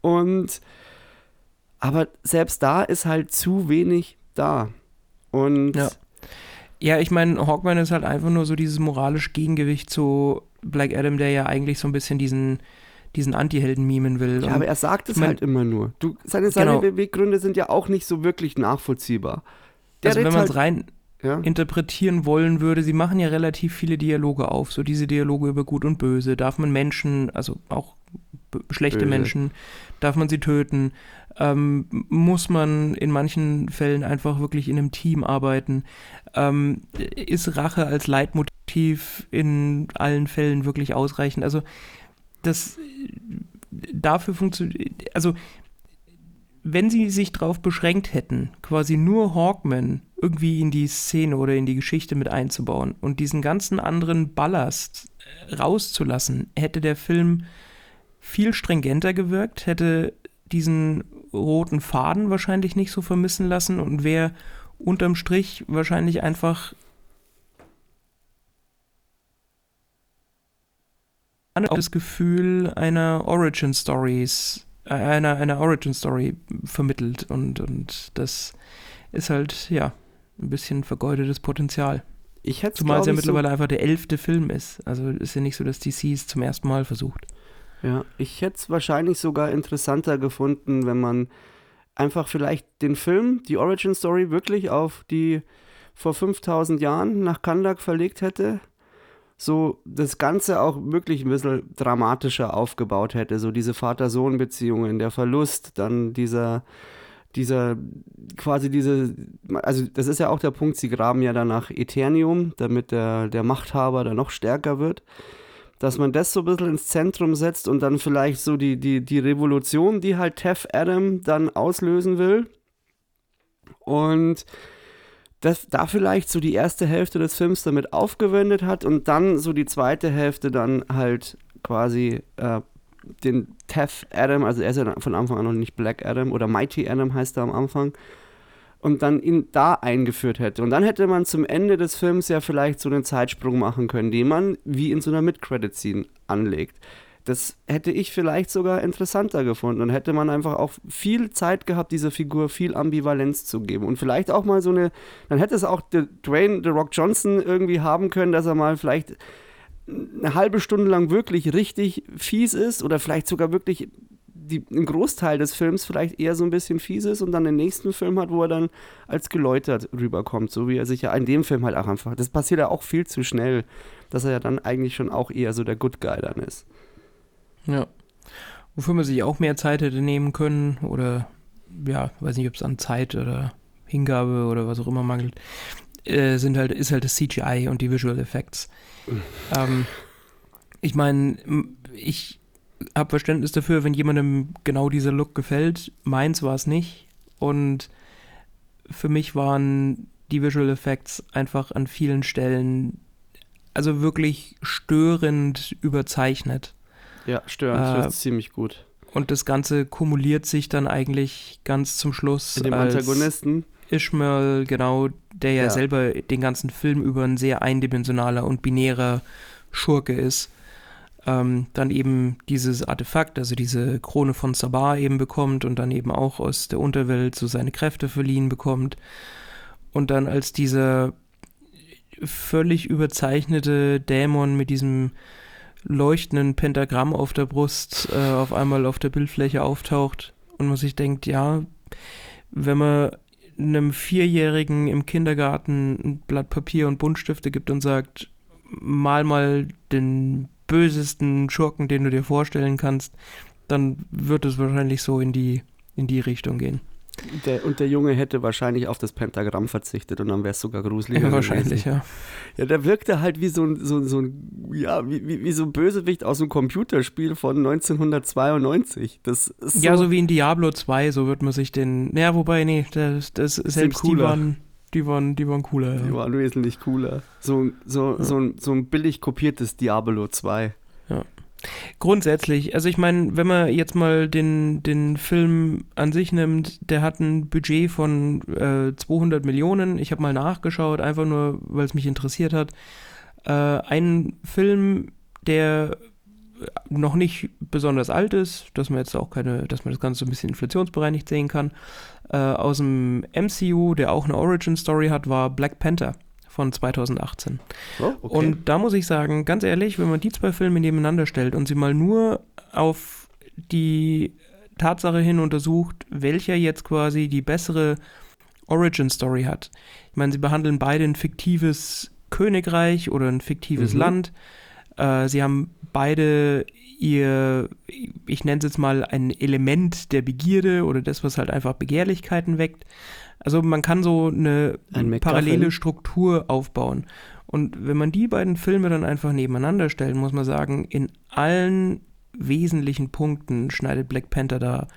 [SPEAKER 2] Und aber selbst da ist halt zu wenig da. Und
[SPEAKER 3] Ja. Ja, ich meine, Hawkman ist halt einfach nur so dieses moralische Gegengewicht zu Black Adam, der ja eigentlich so ein bisschen diesen, diesen Anti-Helden mimen will.
[SPEAKER 2] Ja, aber er sagt es
[SPEAKER 3] ich mein-
[SPEAKER 2] halt immer nur. Du, seine seine
[SPEAKER 3] Genau.
[SPEAKER 2] Beweggründe sind ja auch nicht so wirklich nachvollziehbar. Der
[SPEAKER 3] also wenn man es
[SPEAKER 2] halt,
[SPEAKER 3] rein
[SPEAKER 2] ja,
[SPEAKER 3] interpretieren wollen würde, sie machen ja relativ viele Dialoge auf, so diese Dialoge über Gut und Böse. Darf man Menschen, also auch schlechte
[SPEAKER 2] Böse.
[SPEAKER 3] Menschen, darf man sie töten, ähm, muss man in manchen Fällen einfach wirklich in einem Team arbeiten, ähm, ist Rache als Leitmotiv in allen Fällen wirklich ausreichend. Also das dafür funktioniert, also wenn sie sich darauf beschränkt hätten, quasi nur Hawkman irgendwie in die Szene oder in die Geschichte mit einzubauen und diesen ganzen anderen Ballast äh, rauszulassen, hätte der Film viel stringenter gewirkt, hätte diesen roten Faden wahrscheinlich nicht so vermissen lassen und wäre unterm Strich wahrscheinlich einfach das Gefühl einer Origin Stories, einer, einer Origin Story vermittelt und, und das ist halt, ja, ein bisschen vergeudetes Potenzial.
[SPEAKER 2] Ich hätte
[SPEAKER 3] Zumal es ja
[SPEAKER 2] ich, so-
[SPEAKER 3] mittlerweile einfach der elfte Film ist. Also ist ja nicht so, dass DC es zum ersten Mal versucht.
[SPEAKER 2] Ja, ich hätte es wahrscheinlich sogar interessanter gefunden, wenn man einfach vielleicht den Film, die Origin Story, wirklich auf die vor 5000 Jahren nach Kandak verlegt hätte. So das Ganze auch wirklich ein bisschen dramatischer aufgebaut hätte. So diese Vater-Sohn-Beziehungen, der Verlust, dann dieser, dieser, quasi diese, also das ist ja auch der Punkt, sie graben ja dann nach Eternium, damit der, der Machthaber dann noch stärker wird dass man das so ein bisschen ins Zentrum setzt und dann vielleicht so die, die, die Revolution, die halt Tef Adam dann auslösen will. Und das, da vielleicht so die erste Hälfte des Films damit aufgewendet hat und dann so die zweite Hälfte dann halt quasi äh, den Tef Adam, also er ist ja von Anfang an noch nicht Black Adam oder Mighty Adam heißt er am Anfang, und dann ihn da eingeführt hätte. Und dann hätte man zum Ende des Films ja vielleicht so einen Zeitsprung machen können, den man wie in so einer Mid-Credit-Scene anlegt. Das hätte ich vielleicht sogar interessanter gefunden. Und hätte man einfach auch viel Zeit gehabt, dieser Figur viel Ambivalenz zu geben. Und vielleicht auch mal so eine, dann hätte es auch Dwayne The Rock Johnson irgendwie haben können, dass er mal vielleicht eine halbe Stunde lang wirklich richtig fies ist oder vielleicht sogar wirklich die, ein Großteil des Films vielleicht eher so ein bisschen fies ist und dann den nächsten Film hat, wo er dann als geläutert rüberkommt, so wie er sich ja in dem Film halt auch einfach. Das passiert ja auch viel zu schnell, dass er ja dann eigentlich schon auch eher so der Good Guy dann ist.
[SPEAKER 3] Ja. Wofür man sich auch mehr Zeit hätte nehmen können oder ja, weiß nicht, ob es an Zeit oder Hingabe oder was auch immer mangelt, äh, sind halt, ist halt das CGI und die Visual Effects. ähm, ich meine, ich habe Verständnis dafür, wenn jemandem genau dieser Look gefällt. Meins war es nicht. Und für mich waren die Visual Effects einfach an vielen Stellen also wirklich störend überzeichnet.
[SPEAKER 2] Ja, störend,
[SPEAKER 3] Äh,
[SPEAKER 2] das ist ziemlich gut.
[SPEAKER 3] Und das Ganze kumuliert sich dann eigentlich ganz zum Schluss
[SPEAKER 2] Mit dem
[SPEAKER 3] als
[SPEAKER 2] Antagonisten.
[SPEAKER 3] Ishmael, genau, der ja,
[SPEAKER 2] Ja.
[SPEAKER 3] selber den ganzen Film über ein sehr eindimensionaler und binärer Schurke ist. Ähm, dann eben dieses Artefakt, also diese Krone von Sabah eben bekommt und dann eben auch aus der Unterwelt so seine Kräfte verliehen bekommt. Und dann als dieser völlig überzeichnete Dämon mit diesem leuchtenden Pentagramm auf der Brust äh, auf einmal auf der Bildfläche auftaucht und man sich denkt, ja, wenn man einem Vierjährigen im Kindergarten ein Blatt Papier und Buntstifte gibt und sagt, mal mal den bösesten Schurken, den du dir vorstellen kannst, dann wird es wahrscheinlich so in die, in die Richtung gehen.
[SPEAKER 2] Der, und der Junge hätte wahrscheinlich auf das Pentagramm verzichtet und dann wäre es sogar gruseliger.
[SPEAKER 3] Ja, wahrscheinlich,
[SPEAKER 2] gewesen.
[SPEAKER 3] ja.
[SPEAKER 2] Ja, der wirkte halt wie so ein, so, so ein ja, wie, wie, wie so ein Bösewicht aus einem Computerspiel von 1992. Das so,
[SPEAKER 3] Ja, so wie in Diablo 2, so wird man sich den. Naja, wobei, nee, das, das selbst die waren, die waren, die waren cooler.
[SPEAKER 2] die
[SPEAKER 3] Ja.
[SPEAKER 2] waren wesentlich cooler. So, so,
[SPEAKER 3] Ja.
[SPEAKER 2] so, ein, so ein billig kopiertes Diablo 2.
[SPEAKER 3] Grundsätzlich, also ich meine, wenn man jetzt mal den, den Film an sich nimmt, der hat ein Budget von äh, 200 Millionen. Ich habe mal nachgeschaut, einfach nur, weil es mich interessiert hat. Äh, ein Film, der noch nicht besonders alt ist, dass man jetzt auch keine, dass man das Ganze so ein bisschen inflationsbereinigt sehen kann, äh, aus dem MCU, der auch eine Origin Story hat, war Black Panther von 2018.
[SPEAKER 2] Oh, okay.
[SPEAKER 3] Und da muss ich sagen, ganz ehrlich, wenn man die zwei Filme nebeneinander stellt und sie mal nur auf die Tatsache hin untersucht, welcher jetzt quasi die bessere Origin Story hat. Ich meine, sie behandeln beide ein fiktives Königreich oder ein fiktives
[SPEAKER 2] Mhm.
[SPEAKER 3] Land. Äh, sie haben beide ihr, ich nenne es jetzt mal ein Element der Begierde oder das, was halt einfach Begehrlichkeiten weckt. Also man kann so eine
[SPEAKER 2] Ein
[SPEAKER 3] parallele. Struktur aufbauen. Und wenn man die beiden Filme dann einfach nebeneinander stellt, muss man sagen, in allen wesentlichen Punkten schneidet Black Panther da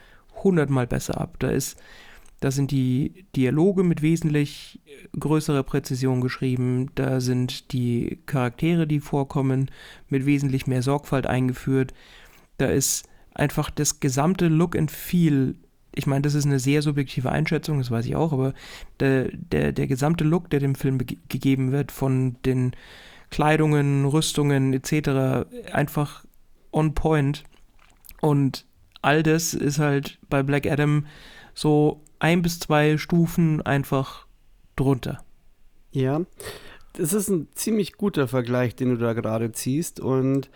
[SPEAKER 3] hundertmal besser ab. Da ist, da sind die Dialoge mit wesentlich größerer Präzision geschrieben, da sind die Charaktere, die vorkommen, mit wesentlich mehr Sorgfalt eingeführt. Da ist einfach das gesamte Look and Feel ich meine, das ist eine sehr subjektive Einschätzung, das weiß ich auch, aber der, der, der gesamte Look, der dem Film gegeben wird, von den Kleidungen, Rüstungen etc., einfach on point. Und all das ist halt bei Black Adam so ein bis zwei Stufen einfach drunter.
[SPEAKER 2] Ja, das ist ein ziemlich guter Vergleich, den du da gerade ziehst. Und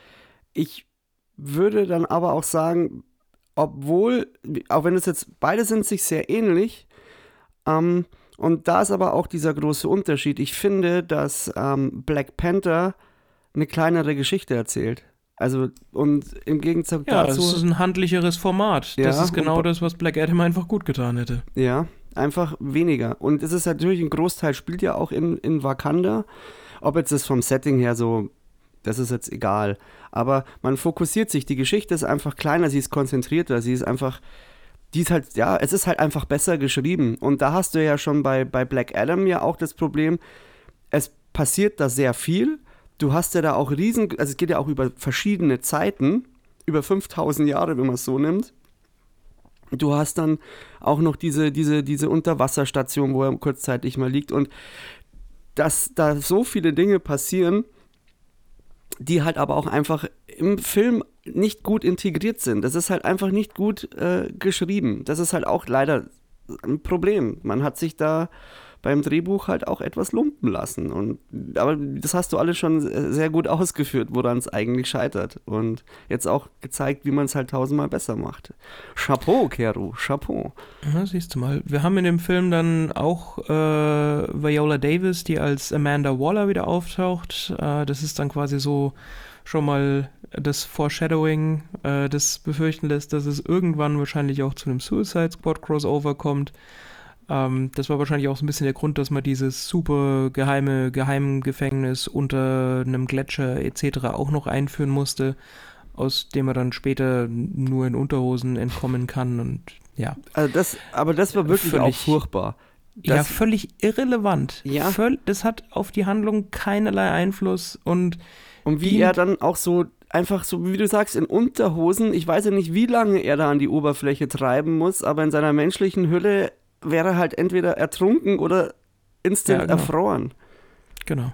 [SPEAKER 2] ich würde dann aber auch sagen, obwohl, auch wenn es jetzt, beide sind sich sehr ähnlich, ähm, und da ist aber auch dieser große Unterschied. Ich finde, dass ähm, Black Panther eine kleinere Geschichte erzählt. Also, und im Gegenzug
[SPEAKER 3] Ja,
[SPEAKER 2] dazu.
[SPEAKER 3] es ist ein handlicheres Format.
[SPEAKER 2] Ja,
[SPEAKER 3] das ist genau das, was Black Adam einfach gut getan hätte.
[SPEAKER 2] Ja, einfach weniger. Und es ist natürlich ein Großteil spielt ja auch in, in Wakanda. Ob jetzt das vom Setting her so, das ist jetzt egal. Aber man fokussiert sich. Die Geschichte ist einfach kleiner, sie ist konzentrierter, sie ist einfach, die ist halt, ja, es ist halt einfach besser geschrieben. Und da hast du ja schon bei, bei Black Adam ja auch das Problem, es passiert da sehr viel. Du hast ja da auch riesen, also es geht ja auch über verschiedene Zeiten, über 5000 Jahre, wenn man es so nimmt. Du hast dann auch noch diese, diese, diese Unterwasserstation, wo er kurzzeitig mal liegt. Und dass da so viele Dinge passieren, die halt aber auch einfach im Film nicht gut integriert sind. Das ist halt einfach nicht gut äh, geschrieben. Das ist halt auch leider ein Problem. Man hat sich da beim Drehbuch halt auch etwas lumpen lassen. Und, aber das hast du alles schon sehr gut ausgeführt, woran es eigentlich scheitert. Und jetzt auch gezeigt, wie man es halt tausendmal besser macht. Chapeau, Keru, Chapeau.
[SPEAKER 3] Ja, siehst du mal. Wir haben in dem Film dann auch äh, Viola Davis, die als Amanda Waller wieder auftaucht. Äh, das ist dann quasi so schon mal das Foreshadowing, äh, das befürchten lässt, dass es irgendwann wahrscheinlich auch zu einem Suicide Squad Crossover kommt. Ähm, das war wahrscheinlich auch so ein bisschen der Grund, dass man dieses super geheime Geheimgefängnis unter einem Gletscher etc. auch noch einführen musste, aus dem er dann später nur in Unterhosen entkommen kann und ja.
[SPEAKER 2] Also das, aber das war wirklich
[SPEAKER 3] Völlig-
[SPEAKER 2] auch furchtbar.
[SPEAKER 3] ja,
[SPEAKER 2] Das,
[SPEAKER 3] völlig irrelevant.
[SPEAKER 2] Ja.
[SPEAKER 3] Völl, das hat auf die Handlung keinerlei Einfluss und
[SPEAKER 2] und wie er dann auch so einfach so, wie du sagst, in Unterhosen, ich weiß ja nicht, wie lange er da an die Oberfläche treiben muss, aber in seiner menschlichen Hülle wäre halt entweder ertrunken oder instant
[SPEAKER 3] Ja, genau.
[SPEAKER 2] erfroren.
[SPEAKER 3] genau.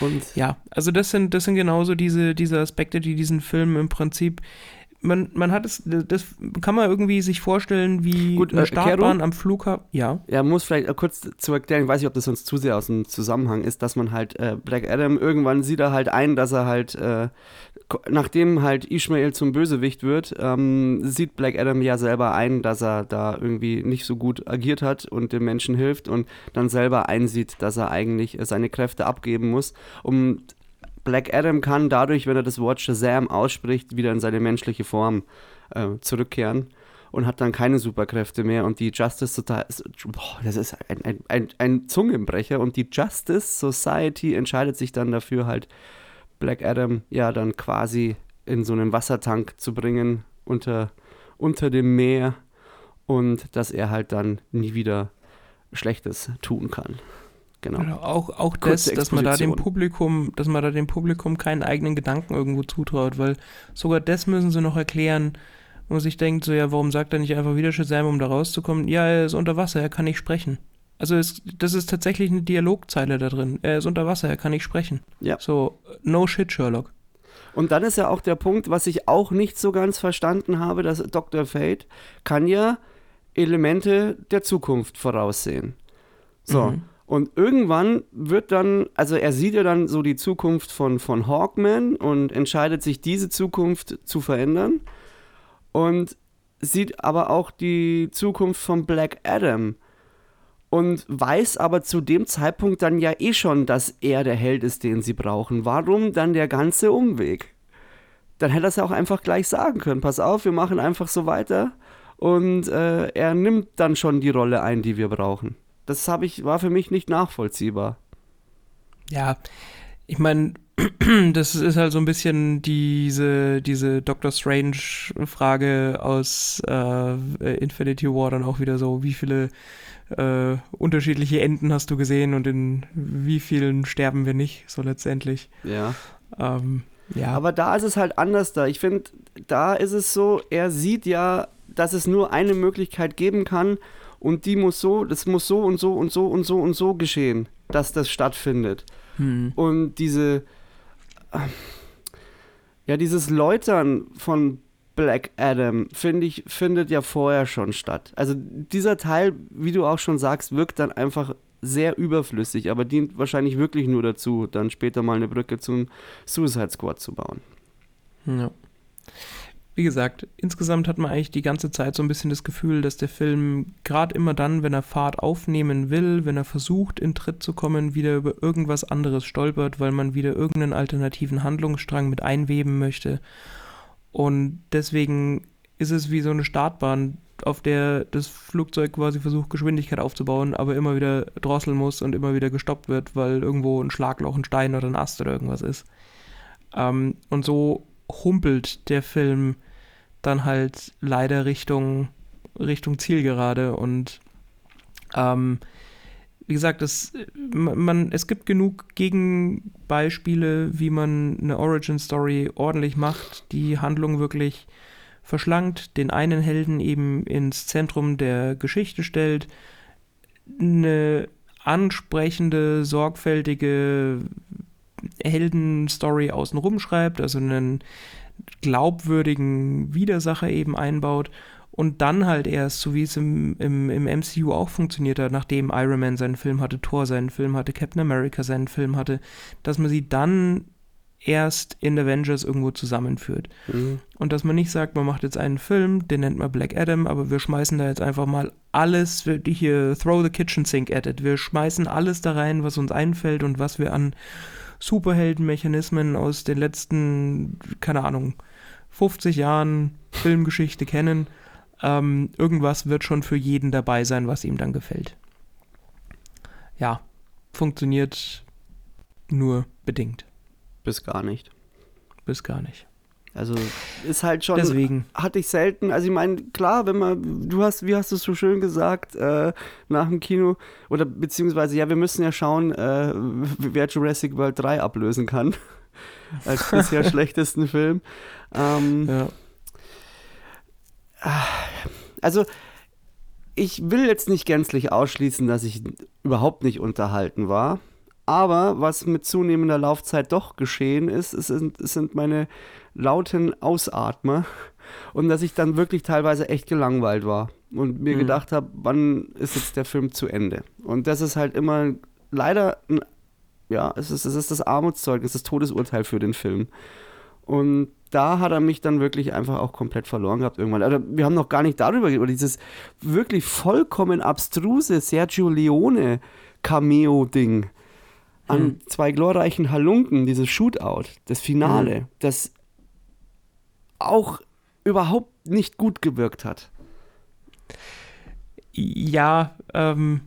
[SPEAKER 2] Und
[SPEAKER 3] Ja, also das sind, das sind genauso diese, diese Aspekte, die diesen Film im Prinzip. Man, man hat es, das kann man irgendwie sich vorstellen, wie
[SPEAKER 2] Gut,
[SPEAKER 3] eine
[SPEAKER 2] äh,
[SPEAKER 3] Startbahn
[SPEAKER 2] Kero?
[SPEAKER 3] am Flughafen. Ja.
[SPEAKER 2] Ja, muss vielleicht äh, kurz zu erklären, ich weiß nicht, ob das sonst zu sehr aus dem Zusammenhang ist, dass man halt äh, Black Adam irgendwann sieht er halt ein, dass er halt, äh, nachdem halt Ishmael zum Bösewicht wird, ähm, sieht Black Adam ja selber ein, dass er da irgendwie nicht so gut agiert hat und den Menschen hilft und dann selber einsieht, dass er eigentlich äh, seine Kräfte abgeben muss, um Black Adam kann dadurch, wenn er das Wort Shazam ausspricht, wieder in seine menschliche Form äh, zurückkehren und hat dann keine Superkräfte mehr und die Justice Society, das ist ein, ein, ein, ein Zungenbrecher und die Justice Society entscheidet sich dann dafür halt Black Adam ja dann quasi in so einen Wassertank zu bringen unter, unter dem Meer und dass er halt dann nie wieder Schlechtes tun kann. Genau.
[SPEAKER 3] Genau, auch, auch das, dass man da dem. Publikum, dass man da dem Publikum keinen eigenen Gedanken irgendwo zutraut, weil sogar das müssen sie noch erklären, wo man sich denkt, so ja, warum sagt er nicht einfach wieder Shazam, um da rauszukommen? Ja, er ist unter Wasser, er kann nicht sprechen. Also es, das ist tatsächlich eine Dialogzeile da drin. Er ist unter Wasser, er kann nicht sprechen.
[SPEAKER 2] Ja.
[SPEAKER 3] So, no shit, Sherlock.
[SPEAKER 2] Und dann ist ja auch der Punkt, was ich auch nicht so ganz verstanden habe, dass Dr. Fate kann ja Elemente der Zukunft voraussehen. So.
[SPEAKER 3] Mhm.
[SPEAKER 2] Und irgendwann wird dann, also er sieht ja dann so die Zukunft von, von Hawkman und entscheidet sich, diese Zukunft zu verändern. Und sieht aber auch die Zukunft von Black Adam. und weiß aber zu dem Zeitpunkt dann ja eh schon, dass er der Held ist, den sie brauchen. Warum dann der ganze Umweg? Dann hätte er es ja auch einfach gleich sagen können. Pass auf, wir machen einfach so weiter und äh, er nimmt dann schon die Rolle ein, die wir brauchen. Das habe ich war für mich nicht nachvollziehbar.
[SPEAKER 3] Ja, ich meine, das ist halt so ein bisschen diese, diese Doctor Strange-Frage aus äh, Infinity War dann auch wieder so, wie viele äh, unterschiedliche Enden hast du gesehen und in wie vielen sterben wir nicht, so letztendlich.
[SPEAKER 2] Ja.
[SPEAKER 3] Ähm, ja.
[SPEAKER 2] Aber da ist es halt anders da. Ich finde, da ist es so, er sieht ja, dass es nur eine Möglichkeit geben kann und die muss so, das muss so und so und so und so und so geschehen, dass das stattfindet.
[SPEAKER 3] Hm.
[SPEAKER 2] Und diese, ja, dieses Läutern von Black Adam, finde ich, findet ja vorher schon statt. Also dieser Teil, wie du auch schon sagst, wirkt dann einfach sehr überflüssig, aber dient wahrscheinlich wirklich nur dazu, dann später mal eine Brücke zum Suicide Squad zu bauen.
[SPEAKER 3] Ja. Wie gesagt, insgesamt hat man eigentlich die ganze Zeit so ein bisschen das Gefühl, dass der Film gerade immer dann, wenn er Fahrt aufnehmen will, wenn er versucht, in Tritt zu kommen, wieder über irgendwas anderes stolpert, weil man wieder irgendeinen alternativen Handlungsstrang mit einweben möchte. Und deswegen ist es wie so eine Startbahn, auf der das Flugzeug quasi versucht, Geschwindigkeit aufzubauen, aber immer wieder drosseln muss und immer wieder gestoppt wird, weil irgendwo ein Schlagloch, ein Stein oder ein Ast oder irgendwas ist. Ähm, und so humpelt der Film dann halt leider Richtung, Richtung Zielgerade und ähm, wie gesagt, es, man, es gibt genug Gegenbeispiele, wie man eine Origin-Story ordentlich macht, die Handlung wirklich verschlankt, den einen Helden eben ins Zentrum der Geschichte stellt, eine ansprechende, sorgfältige Heldenstory außenrum schreibt, also einen glaubwürdigen Widersacher eben einbaut und dann halt erst, so wie es im, im, im MCU auch funktioniert hat, nachdem Iron Man seinen Film hatte, Thor seinen Film hatte, Captain America seinen Film hatte, dass man sie dann erst in Avengers irgendwo zusammenführt.
[SPEAKER 2] Mhm.
[SPEAKER 3] Und dass man nicht sagt, man macht jetzt einen Film, den nennt man Black Adam, aber wir schmeißen da jetzt einfach mal alles, hier, throw the kitchen sink at it. Wir schmeißen alles da rein, was uns einfällt und was wir an Superheldenmechanismen aus den letzten, keine Ahnung, 50 Jahren Filmgeschichte kennen ähm, irgendwas wird schon für jeden dabei sein, was ihm dann gefällt. Ja, funktioniert nur bedingt.
[SPEAKER 2] Bis gar nicht.
[SPEAKER 3] Bis gar nicht.
[SPEAKER 2] Also ist halt schon.
[SPEAKER 3] Deswegen.
[SPEAKER 2] Hatte ich selten. Also ich meine, klar, wenn man, du hast, wie hast du es so schön gesagt, äh, nach dem Kino, oder beziehungsweise, ja, wir müssen ja schauen, äh, wer Jurassic World 3 ablösen kann. Als bisher schlechtesten Film. Ähm,
[SPEAKER 3] Ja.
[SPEAKER 2] also ich will jetzt nicht gänzlich ausschließen, dass ich überhaupt nicht unterhalten war. Aber was mit zunehmender Laufzeit doch geschehen ist, es sind, es sind meine lauten Ausatmer und dass ich dann wirklich teilweise echt gelangweilt war und mir
[SPEAKER 3] Mhm.
[SPEAKER 2] gedacht habe, wann ist jetzt der Film zu Ende? Und das ist halt immer leider, ein, ja, es ist, es ist das Armutszeugnis, das Todesurteil für den Film. Und da hat er mich dann wirklich einfach auch komplett verloren gehabt irgendwann. Also wir haben noch gar nicht darüber geredet, dieses wirklich vollkommen abstruse Sergio Leone Cameo-Ding an
[SPEAKER 3] Hm.
[SPEAKER 2] zwei glorreichen Halunken, dieses Shootout, das Finale, das auch überhaupt nicht gut gewirkt hat.
[SPEAKER 3] Ja, ähm,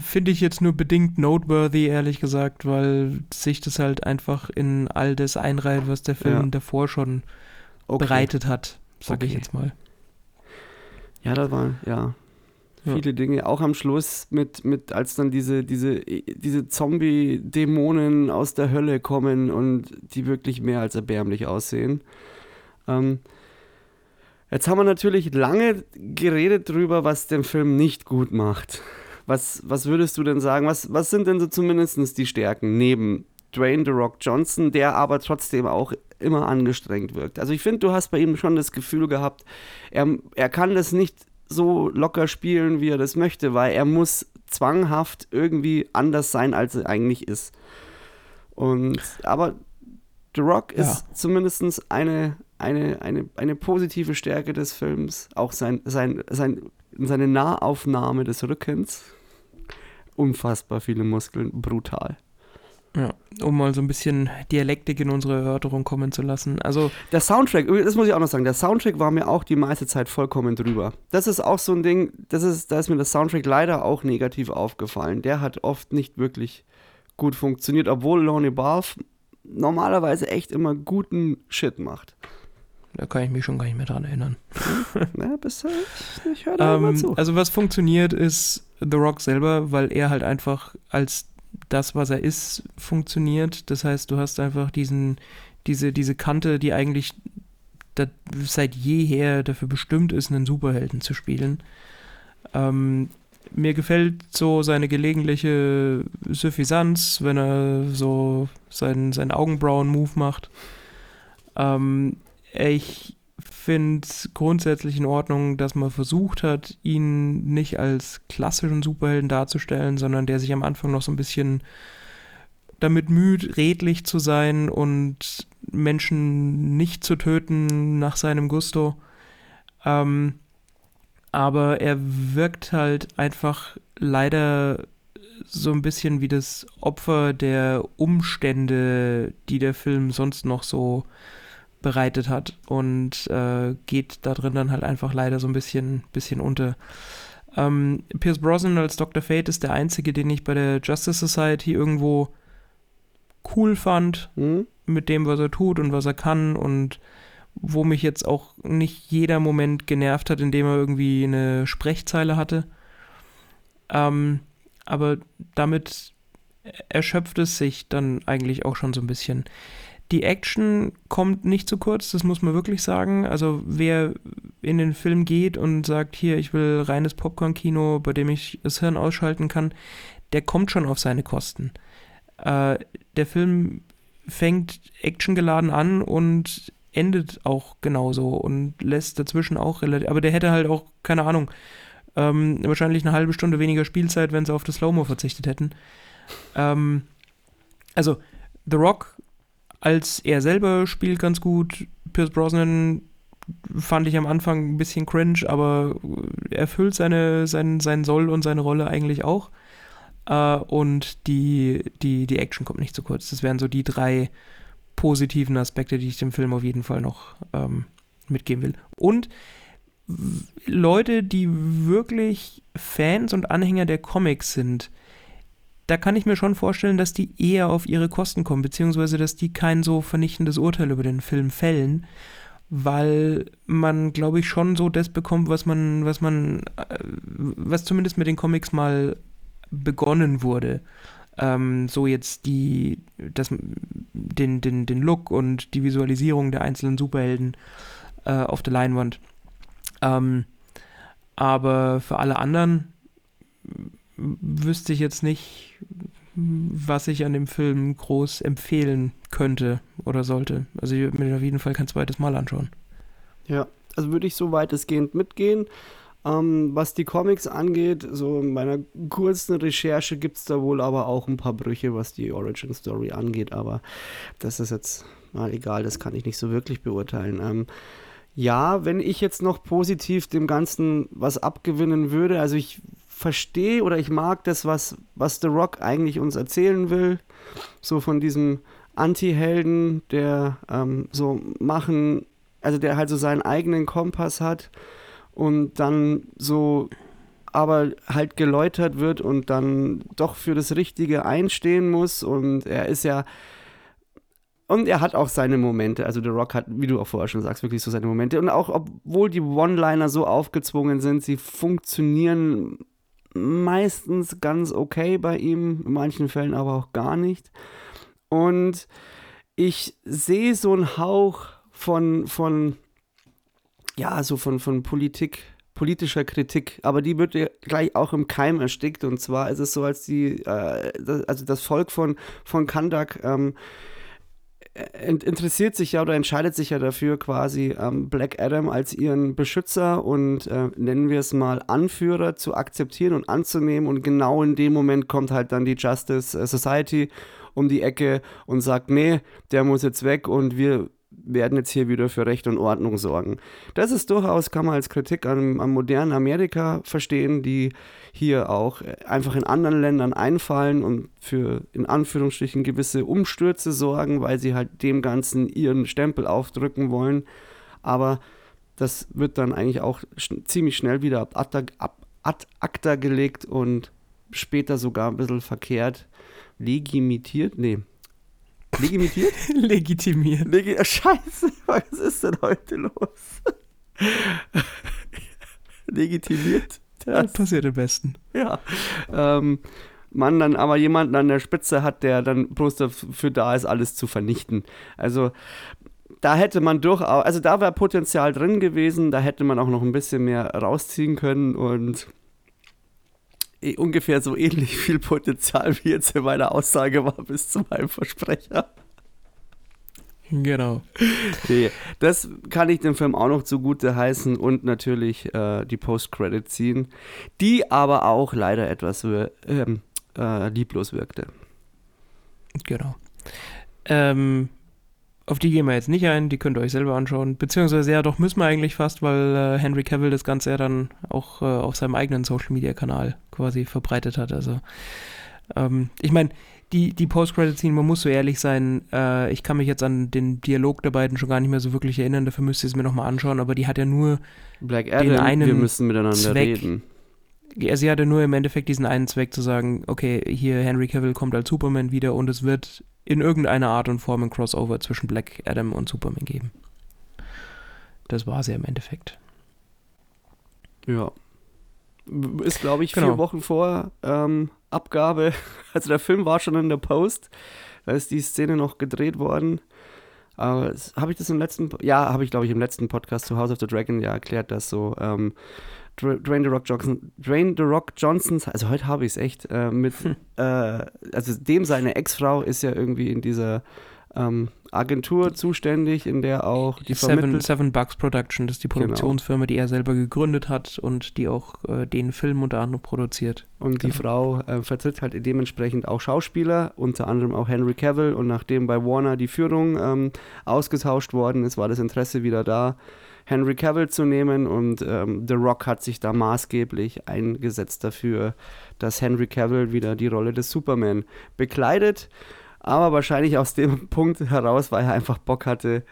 [SPEAKER 3] finde ich jetzt nur bedingt noteworthy, ehrlich gesagt, weil sich das halt einfach in all das einreiht, was der Film
[SPEAKER 2] Ja.
[SPEAKER 3] davor schon
[SPEAKER 2] Okay.
[SPEAKER 3] bereitet hat, sag ich
[SPEAKER 2] Okay.
[SPEAKER 3] jetzt mal.
[SPEAKER 2] Ja, da waren, ja,
[SPEAKER 3] Ja.
[SPEAKER 2] viele Dinge. Auch am Schluss mit, mit als dann diese, diese, diese Zombie-Dämonen aus der Hölle kommen und die wirklich mehr als erbärmlich aussehen. Ähm, jetzt haben wir natürlich lange geredet drüber, was den Film nicht gut macht. Was, was würdest du denn sagen? Was, was sind denn so zumindest die Stärken neben Dwayne The Rock Johnson, der aber trotzdem auch immer angestrengt wirkt? Also ich finde, du hast bei ihm schon das Gefühl gehabt, er, er kann das nicht so locker spielen, wie er das möchte, weil er muss zwanghaft irgendwie anders sein, als er eigentlich ist. Und aber The Rock ist zumindest eine, eine, eine, eine positive Stärke des Films. Auch sein, sein, sein, seine Nahaufnahme des Rückens. unfassbar viele Muskeln, brutal.
[SPEAKER 3] Ja, um mal so ein bisschen Dialektik in unsere Erörterung kommen zu lassen. Also
[SPEAKER 2] Der Soundtrack, das muss ich auch noch sagen, der Soundtrack war mir auch die meiste Zeit vollkommen drüber. Das ist auch so ein Ding, das ist, da ist mir der Soundtrack leider auch negativ aufgefallen. Der hat oft nicht wirklich gut funktioniert, obwohl Lonnie Balf normalerweise echt immer guten Shit macht.
[SPEAKER 3] Da kann ich mich schon gar nicht mehr dran erinnern.
[SPEAKER 2] Na, bist du, ich höre da
[SPEAKER 3] Ähm,
[SPEAKER 2] zu.
[SPEAKER 3] also was funktioniert ist The Rock selber, weil er halt einfach als das, was er ist, funktioniert. Das heißt, du hast einfach diesen, diese, diese Kante, die eigentlich da, seit jeher dafür bestimmt ist, einen Superhelden zu spielen. Ähm, mir gefällt so seine gelegentliche Suffisanz, wenn er so seinen, seinen Augenbrauen-Move macht. Ähm, ich finde es grundsätzlich in Ordnung, dass man versucht hat, ihn nicht als klassischen Superhelden darzustellen, sondern der sich am Anfang noch so ein bisschen damit müht, redlich zu sein und Menschen nicht zu töten nach seinem Gusto. Ähm, aber er wirkt halt einfach leider so ein bisschen wie das Opfer der Umstände, die der Film sonst noch so bereitet hat und äh, geht da drin dann halt einfach leider so ein bisschen, bisschen unter. Ähm, Pierce Brosnan als Dr. Fate ist der einzige, den ich bei der Justice Society irgendwo cool fand
[SPEAKER 2] Hm?
[SPEAKER 3] mit dem, was er tut und was er kann und wo mich jetzt auch nicht jeder Moment genervt hat, indem er irgendwie eine Sprechzeile hatte. Ähm, aber damit erschöpft es sich dann eigentlich auch schon so ein bisschen. Die Action kommt nicht zu kurz, das muss man wirklich sagen. Also wer in den Film geht und sagt, hier, ich will reines Popcorn-Kino, bei dem ich das Hirn ausschalten kann, der kommt schon auf seine Kosten. Äh, der Film fängt actiongeladen an und endet auch genauso und lässt dazwischen auch relativ. Aber der hätte halt auch, keine Ahnung, ähm, wahrscheinlich eine halbe Stunde weniger Spielzeit, wenn sie auf das Slow-Mo verzichtet hätten. Ähm, also, The Rock als er selber spielt ganz gut. Pierce Brosnan fand ich am Anfang ein bisschen cringe, aber erfüllt seine, sein, sein Soll und seine Rolle eigentlich auch. Äh, und die, die, die Action kommt nicht zu kurz. Das wären so die drei positiven Aspekte, die ich dem Film auf jeden Fall noch ähm, mitgeben will. Und Leute, die wirklich Fans und Anhänger der Comics sind, da kann ich mir schon vorstellen, dass die eher auf ihre Kosten kommen, beziehungsweise dass die kein so vernichtendes Urteil über den Film fällen, weil man, glaube ich, schon so das bekommt, was man, was man, äh, was zumindest mit den Comics mal begonnen wurde. Ähm, so jetzt die, das, den, den, den Look und die Visualisierung der einzelnen Superhelden äh, auf der Leinwand. Ähm, aber für alle anderen wüsste ich jetzt nicht, was ich an dem Film groß empfehlen könnte oder sollte. Also ich würde mir auf jeden Fall kein zweites Mal anschauen.
[SPEAKER 2] Ja, also würde ich so weitestgehend mitgehen. Ähm, was die Comics angeht, so in meiner kurzen Recherche gibt es da wohl aber auch ein paar Brüche, was die Origin Story angeht, aber das ist jetzt mal egal, das kann ich nicht so wirklich beurteilen. Ähm, ja, wenn ich jetzt noch positiv dem Ganzen was abgewinnen würde, also ich verstehe oder ich mag das, was, was The Rock eigentlich uns erzählen will, so von diesem Anti-Helden, der ähm, so machen, also der halt so seinen eigenen Kompass hat und dann so aber halt geläutert wird und dann doch für das Richtige einstehen muss und er ist ja und er hat auch seine Momente, also The Rock hat, wie du auch vorher schon sagst, wirklich so seine Momente. Und auch obwohl die One-Liner so aufgezwungen sind, sie funktionieren meistens ganz okay bei ihm, in manchen Fällen aber auch gar nicht und ich sehe so einen Hauch von, von ja, so von, von Politik, politischer Kritik, aber die wird ja gleich auch im Keim erstickt. Und zwar ist es so, als die, äh, das, also das Volk von, von Kandak ähm, interessiert sich ja oder entscheidet sich ja dafür, quasi ähm, Black Adam als ihren Beschützer und äh, nennen wir es mal Anführer zu akzeptieren und anzunehmen. Und genau in dem Moment kommt halt dann die Justice äh, Society um die Ecke und sagt, nee, der muss jetzt weg und wir werden jetzt hier wieder für Recht und Ordnung sorgen. Das ist durchaus, kann man als Kritik am, modernen Amerika verstehen, die hier auch einfach in anderen Ländern einfallen und für in Anführungsstrichen gewisse Umstürze sorgen, weil sie halt dem Ganzen ihren Stempel aufdrücken wollen. Aber das wird dann eigentlich auch sch ziemlich schnell wieder ab, ad, ab ad acta gelegt und später sogar ein bisschen verkehrt legitimiert. Nee, Legitimiert?
[SPEAKER 3] Legitimiert.
[SPEAKER 2] Legi Scheiße, was ist denn heute los? Legitimiert?
[SPEAKER 3] Das ja, passiert am besten.
[SPEAKER 2] Ja. Ähm, man dann aber jemanden an der Spitze hat, der dann bloß dafür da ist, alles zu vernichten. Also da hätte man durchaus, also da wäre Potenzial drin gewesen, da hätte man auch noch ein bisschen mehr rausziehen können und ungefähr so ähnlich viel Potenzial wie jetzt in meiner Aussage war bis zu meinem Versprecher.
[SPEAKER 3] Genau.
[SPEAKER 2] Das kann ich dem Film auch noch zugute heißen und natürlich äh, die Post-Credit-Scene, die aber auch leider etwas äh, äh, lieblos wirkte.
[SPEAKER 3] Genau. Ähm, auf die gehen wir jetzt nicht ein, die könnt ihr euch selber anschauen. Beziehungsweise ja, doch müssen wir eigentlich fast, weil äh, Henry Cavill das Ganze ja dann auch äh, auf seinem eigenen Social Media Kanal quasi verbreitet hat. Also, ähm, ich meine, die, die Post-Credit-Scene, man muss so ehrlich sein, äh, ich kann mich jetzt an den Dialog der beiden schon gar nicht mehr so wirklich erinnern, dafür müsst ihr es mir nochmal anschauen, aber die hat ja nur
[SPEAKER 2] Black Adam, den einen
[SPEAKER 3] wir
[SPEAKER 2] müssen miteinander
[SPEAKER 3] Zweck,
[SPEAKER 2] reden.
[SPEAKER 3] Sie hatte nur im Endeffekt diesen einen Zweck zu sagen, okay, hier Henry Cavill kommt als Superman wieder und es wird in irgendeiner Art und Form ein Crossover zwischen Black Adam und Superman geben. Das war sie im Endeffekt.
[SPEAKER 2] Ja. Ist, glaube ich,
[SPEAKER 3] Genau.
[SPEAKER 2] vier Wochen vor ähm, Abgabe. Also der Film war schon in der Post. Da ist die Szene noch gedreht worden. Aber habe ich das im letzten, ja, habe ich glaube ich im letzten Podcast zu House of the Dragon ja erklärt, dass so ähm, Dwayne The Rock Johnson, Dwayne The Rock Johnsons, also heute habe ich es echt, äh, mit, äh, also dem seine Ex-Frau ist ja irgendwie in dieser ähm, Agentur zuständig, in der auch die
[SPEAKER 3] Seven. Seven Bucks Production, das ist die
[SPEAKER 2] Genau.
[SPEAKER 3] Produktionsfirma, die er selber gegründet hat und die auch äh, den Film unter anderem produziert.
[SPEAKER 2] Und die
[SPEAKER 3] Genau.
[SPEAKER 2] Frau äh, vertritt halt dementsprechend auch Schauspieler, unter anderem auch Henry Cavill. Und nachdem bei Warner die Führung ähm, ausgetauscht worden ist, war das Interesse wieder da, Henry Cavill zu nehmen. Und ähm, The Rock hat sich da maßgeblich eingesetzt dafür, dass Henry Cavill wieder die Rolle des Superman bekleidet. Aber wahrscheinlich aus dem Punkt heraus, weil er einfach Bock hatte,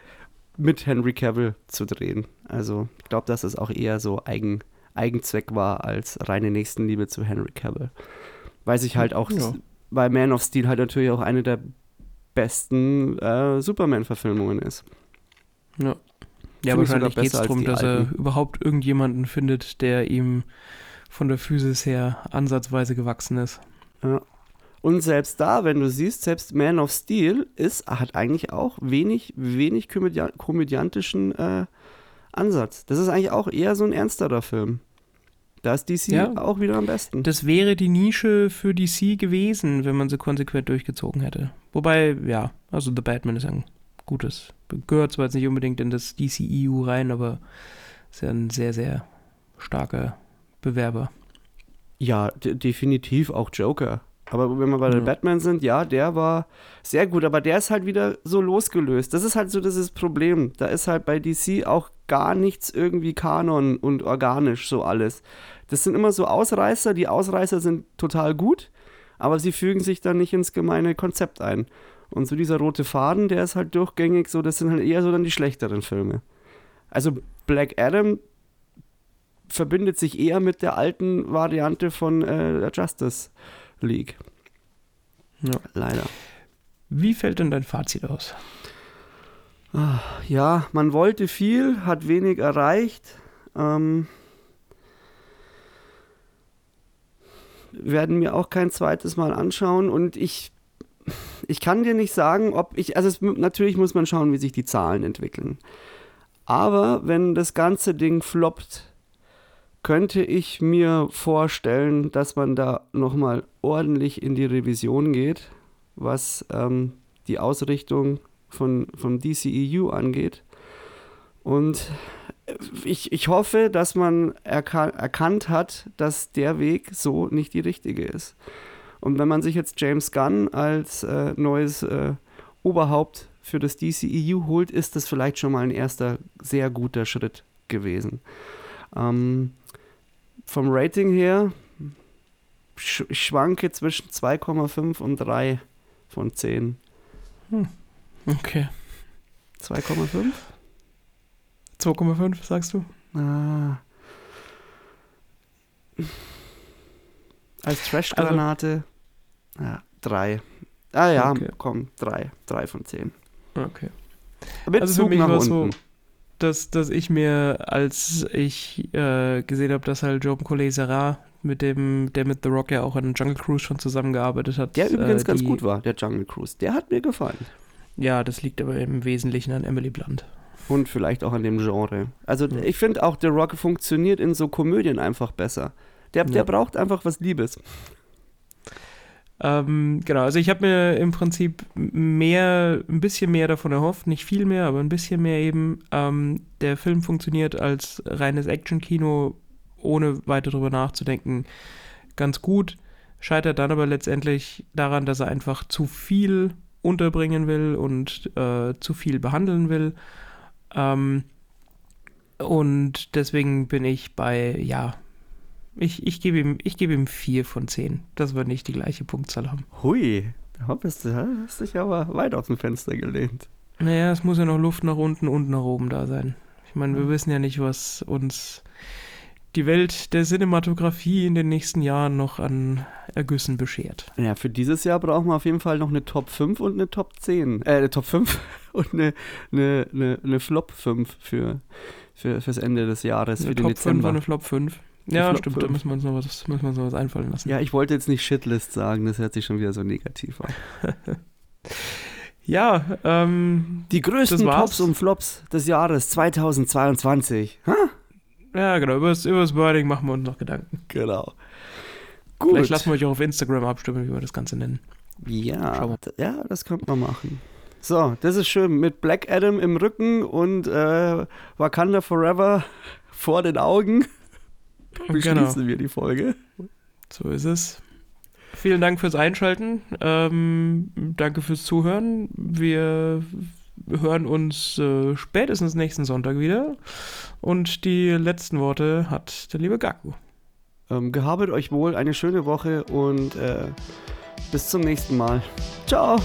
[SPEAKER 2] mit Henry Cavill zu drehen. Also ich glaube, dass es auch eher so eigen, Eigenzweck war als reine Nächstenliebe zu Henry Cavill. Weil sich halt auch,
[SPEAKER 3] Ja.
[SPEAKER 2] weil Man of Steel halt natürlich auch eine der besten äh, Superman-Verfilmungen ist.
[SPEAKER 3] Ja. Ja, wahrscheinlich geht es darum, dass er überhaupt irgendjemanden findet, der ihm von der Physis her ansatzweise gewachsen ist.
[SPEAKER 2] Ja. Und selbst da, wenn du siehst, selbst Man of Steel ist, hat eigentlich auch wenig, wenig komödia komödiantischen äh, Ansatz. Das ist eigentlich auch eher so ein ernsterer Film. Da ist DC
[SPEAKER 3] Ja.
[SPEAKER 2] auch wieder am besten.
[SPEAKER 3] Das wäre die Nische für DC gewesen, wenn man sie konsequent durchgezogen hätte. Wobei, ja, also The Batman ist ein gutes. Gehört zwar jetzt nicht unbedingt in das DCEU rein, aber ist ja ein sehr, sehr starker Bewerber.
[SPEAKER 2] Ja, de- definitiv auch Joker. Aber wenn wir bei
[SPEAKER 3] Ja.
[SPEAKER 2] Batman sind, ja, der war sehr gut, aber der ist halt wieder so losgelöst. Das ist halt so dieses Problem. Da ist halt bei DC auch gar nichts irgendwie Kanon und organisch so alles. Das sind immer so Ausreißer. Die Ausreißer sind total gut, aber sie fügen sich dann nicht ins gemeine Konzept ein. Und so dieser rote Faden, der ist halt durchgängig so, das sind halt eher so dann die schlechteren Filme. Also Black Adam verbindet sich eher mit der alten Variante von äh, der Justice League.
[SPEAKER 3] Ja.
[SPEAKER 2] Leider.
[SPEAKER 3] Wie fällt denn dein Fazit aus?
[SPEAKER 2] Ja, man wollte viel, hat wenig erreicht. Ähm, werden mir auch kein zweites Mal anschauen und ich, ich kann dir nicht sagen, ob ich, also es, natürlich muss man schauen, wie sich die Zahlen entwickeln. Aber wenn das ganze Ding floppt, könnte ich mir vorstellen, dass man da nochmal ordentlich in die Revision geht, was ähm, die Ausrichtung von, vom DCEU angeht. Und ich, ich hoffe, dass man erka erkannt hat, dass der Weg so nicht die richtige ist. Und wenn man sich jetzt James Gunn als äh, neues äh, Oberhaupt für das DCEU holt, ist das vielleicht schon mal ein erster sehr guter Schritt gewesen. Ähm, vom Rating her sch ich schwanke zwischen 2,5 und 3 von 10.
[SPEAKER 3] Okay.
[SPEAKER 2] 2,5?
[SPEAKER 3] 2,5 sagst du?
[SPEAKER 2] Ah. Als Trash-Granate. Ja, 3. Ah ja,
[SPEAKER 3] Okay.
[SPEAKER 2] komm, 3. 3 von 10.
[SPEAKER 3] Okay.
[SPEAKER 2] Mit
[SPEAKER 3] Also für
[SPEAKER 2] Zug
[SPEAKER 3] mich
[SPEAKER 2] nach
[SPEAKER 3] war es so,
[SPEAKER 2] unten.
[SPEAKER 3] dass, dass ich mir, als ich äh, gesehen habe, dass halt Joe Collet Serra, mit dem, der mit The Rock ja auch an Jungle Cruise schon zusammengearbeitet hat.
[SPEAKER 2] Der übrigens
[SPEAKER 3] äh,
[SPEAKER 2] ganz
[SPEAKER 3] die-
[SPEAKER 2] gut war, der Jungle Cruise. Der hat mir gefallen.
[SPEAKER 3] Ja, das liegt aber im Wesentlichen an Emily Blunt.
[SPEAKER 2] Und vielleicht auch an dem Genre. Also
[SPEAKER 3] Ja.
[SPEAKER 2] ich finde auch, der Rock funktioniert in so Komödien einfach besser. Der, der
[SPEAKER 3] Ja.
[SPEAKER 2] braucht einfach was Liebes.
[SPEAKER 3] Ähm, genau, also ich habe mir im Prinzip mehr, ein bisschen mehr davon erhofft, nicht viel mehr, aber ein bisschen mehr eben. Ähm, der Film funktioniert als reines Action-Kino, ohne weiter drüber nachzudenken, ganz gut. Scheitert dann aber letztendlich daran, dass er einfach zu viel unterbringen will und äh, zu viel behandeln will. Ähm, und deswegen bin ich bei, ja, ich, ich gebe ihm, ich gebe ihm 4 von 10, dass wir nicht die gleiche Punktzahl haben.
[SPEAKER 2] Hui, da bist du, hast dich aber weit aus dem Fenster gelehnt.
[SPEAKER 3] Naja, es muss ja noch Luft nach unten und nach oben da sein. Ich meine, wir wissen ja nicht, was uns die Welt der Cinematografie in den nächsten Jahren noch an Ergüssen beschert.
[SPEAKER 2] Ja, für dieses Jahr brauchen wir auf jeden Fall noch eine Top 5 und eine Top 10. Äh, eine Top 5 und eine, eine, eine, eine Flop 5 für, für, fürs Ende des Jahres,
[SPEAKER 3] Eine
[SPEAKER 2] für den
[SPEAKER 3] Top 5 und
[SPEAKER 2] Dezember.
[SPEAKER 3] eine Flop 5. Ja,
[SPEAKER 2] Flop
[SPEAKER 3] stimmt, da
[SPEAKER 2] 5.
[SPEAKER 3] müssen wir uns noch was, müssen wir uns noch was einfallen lassen.
[SPEAKER 2] Ja, ich wollte jetzt nicht Shitlist sagen, das hört sich schon wieder so negativ an.
[SPEAKER 3] Ja, ähm,
[SPEAKER 2] Die größten. Tops und Flops des Jahres 2022. Ha?
[SPEAKER 3] ja genau, über das, über das Wording machen wir uns noch Gedanken.
[SPEAKER 2] Genau. Gut.
[SPEAKER 3] Vielleicht lassen wir euch auch auf Instagram abstimmen, wie wir das Ganze nennen.
[SPEAKER 2] Ja, ja, das könnte man machen. So, das ist schön. Mit Black Adam im Rücken und äh, Wakanda Forever vor den Augen beschließen
[SPEAKER 3] Genau.
[SPEAKER 2] wir die Folge.
[SPEAKER 3] So ist es. Vielen Dank fürs Einschalten. Ähm, danke fürs Zuhören. Wir hören uns äh, spätestens nächsten Sonntag wieder. Und die letzten Worte hat der liebe Gaku.
[SPEAKER 2] Ähm, gehabet euch wohl, eine schöne Woche und äh, bis zum nächsten Mal. Ciao.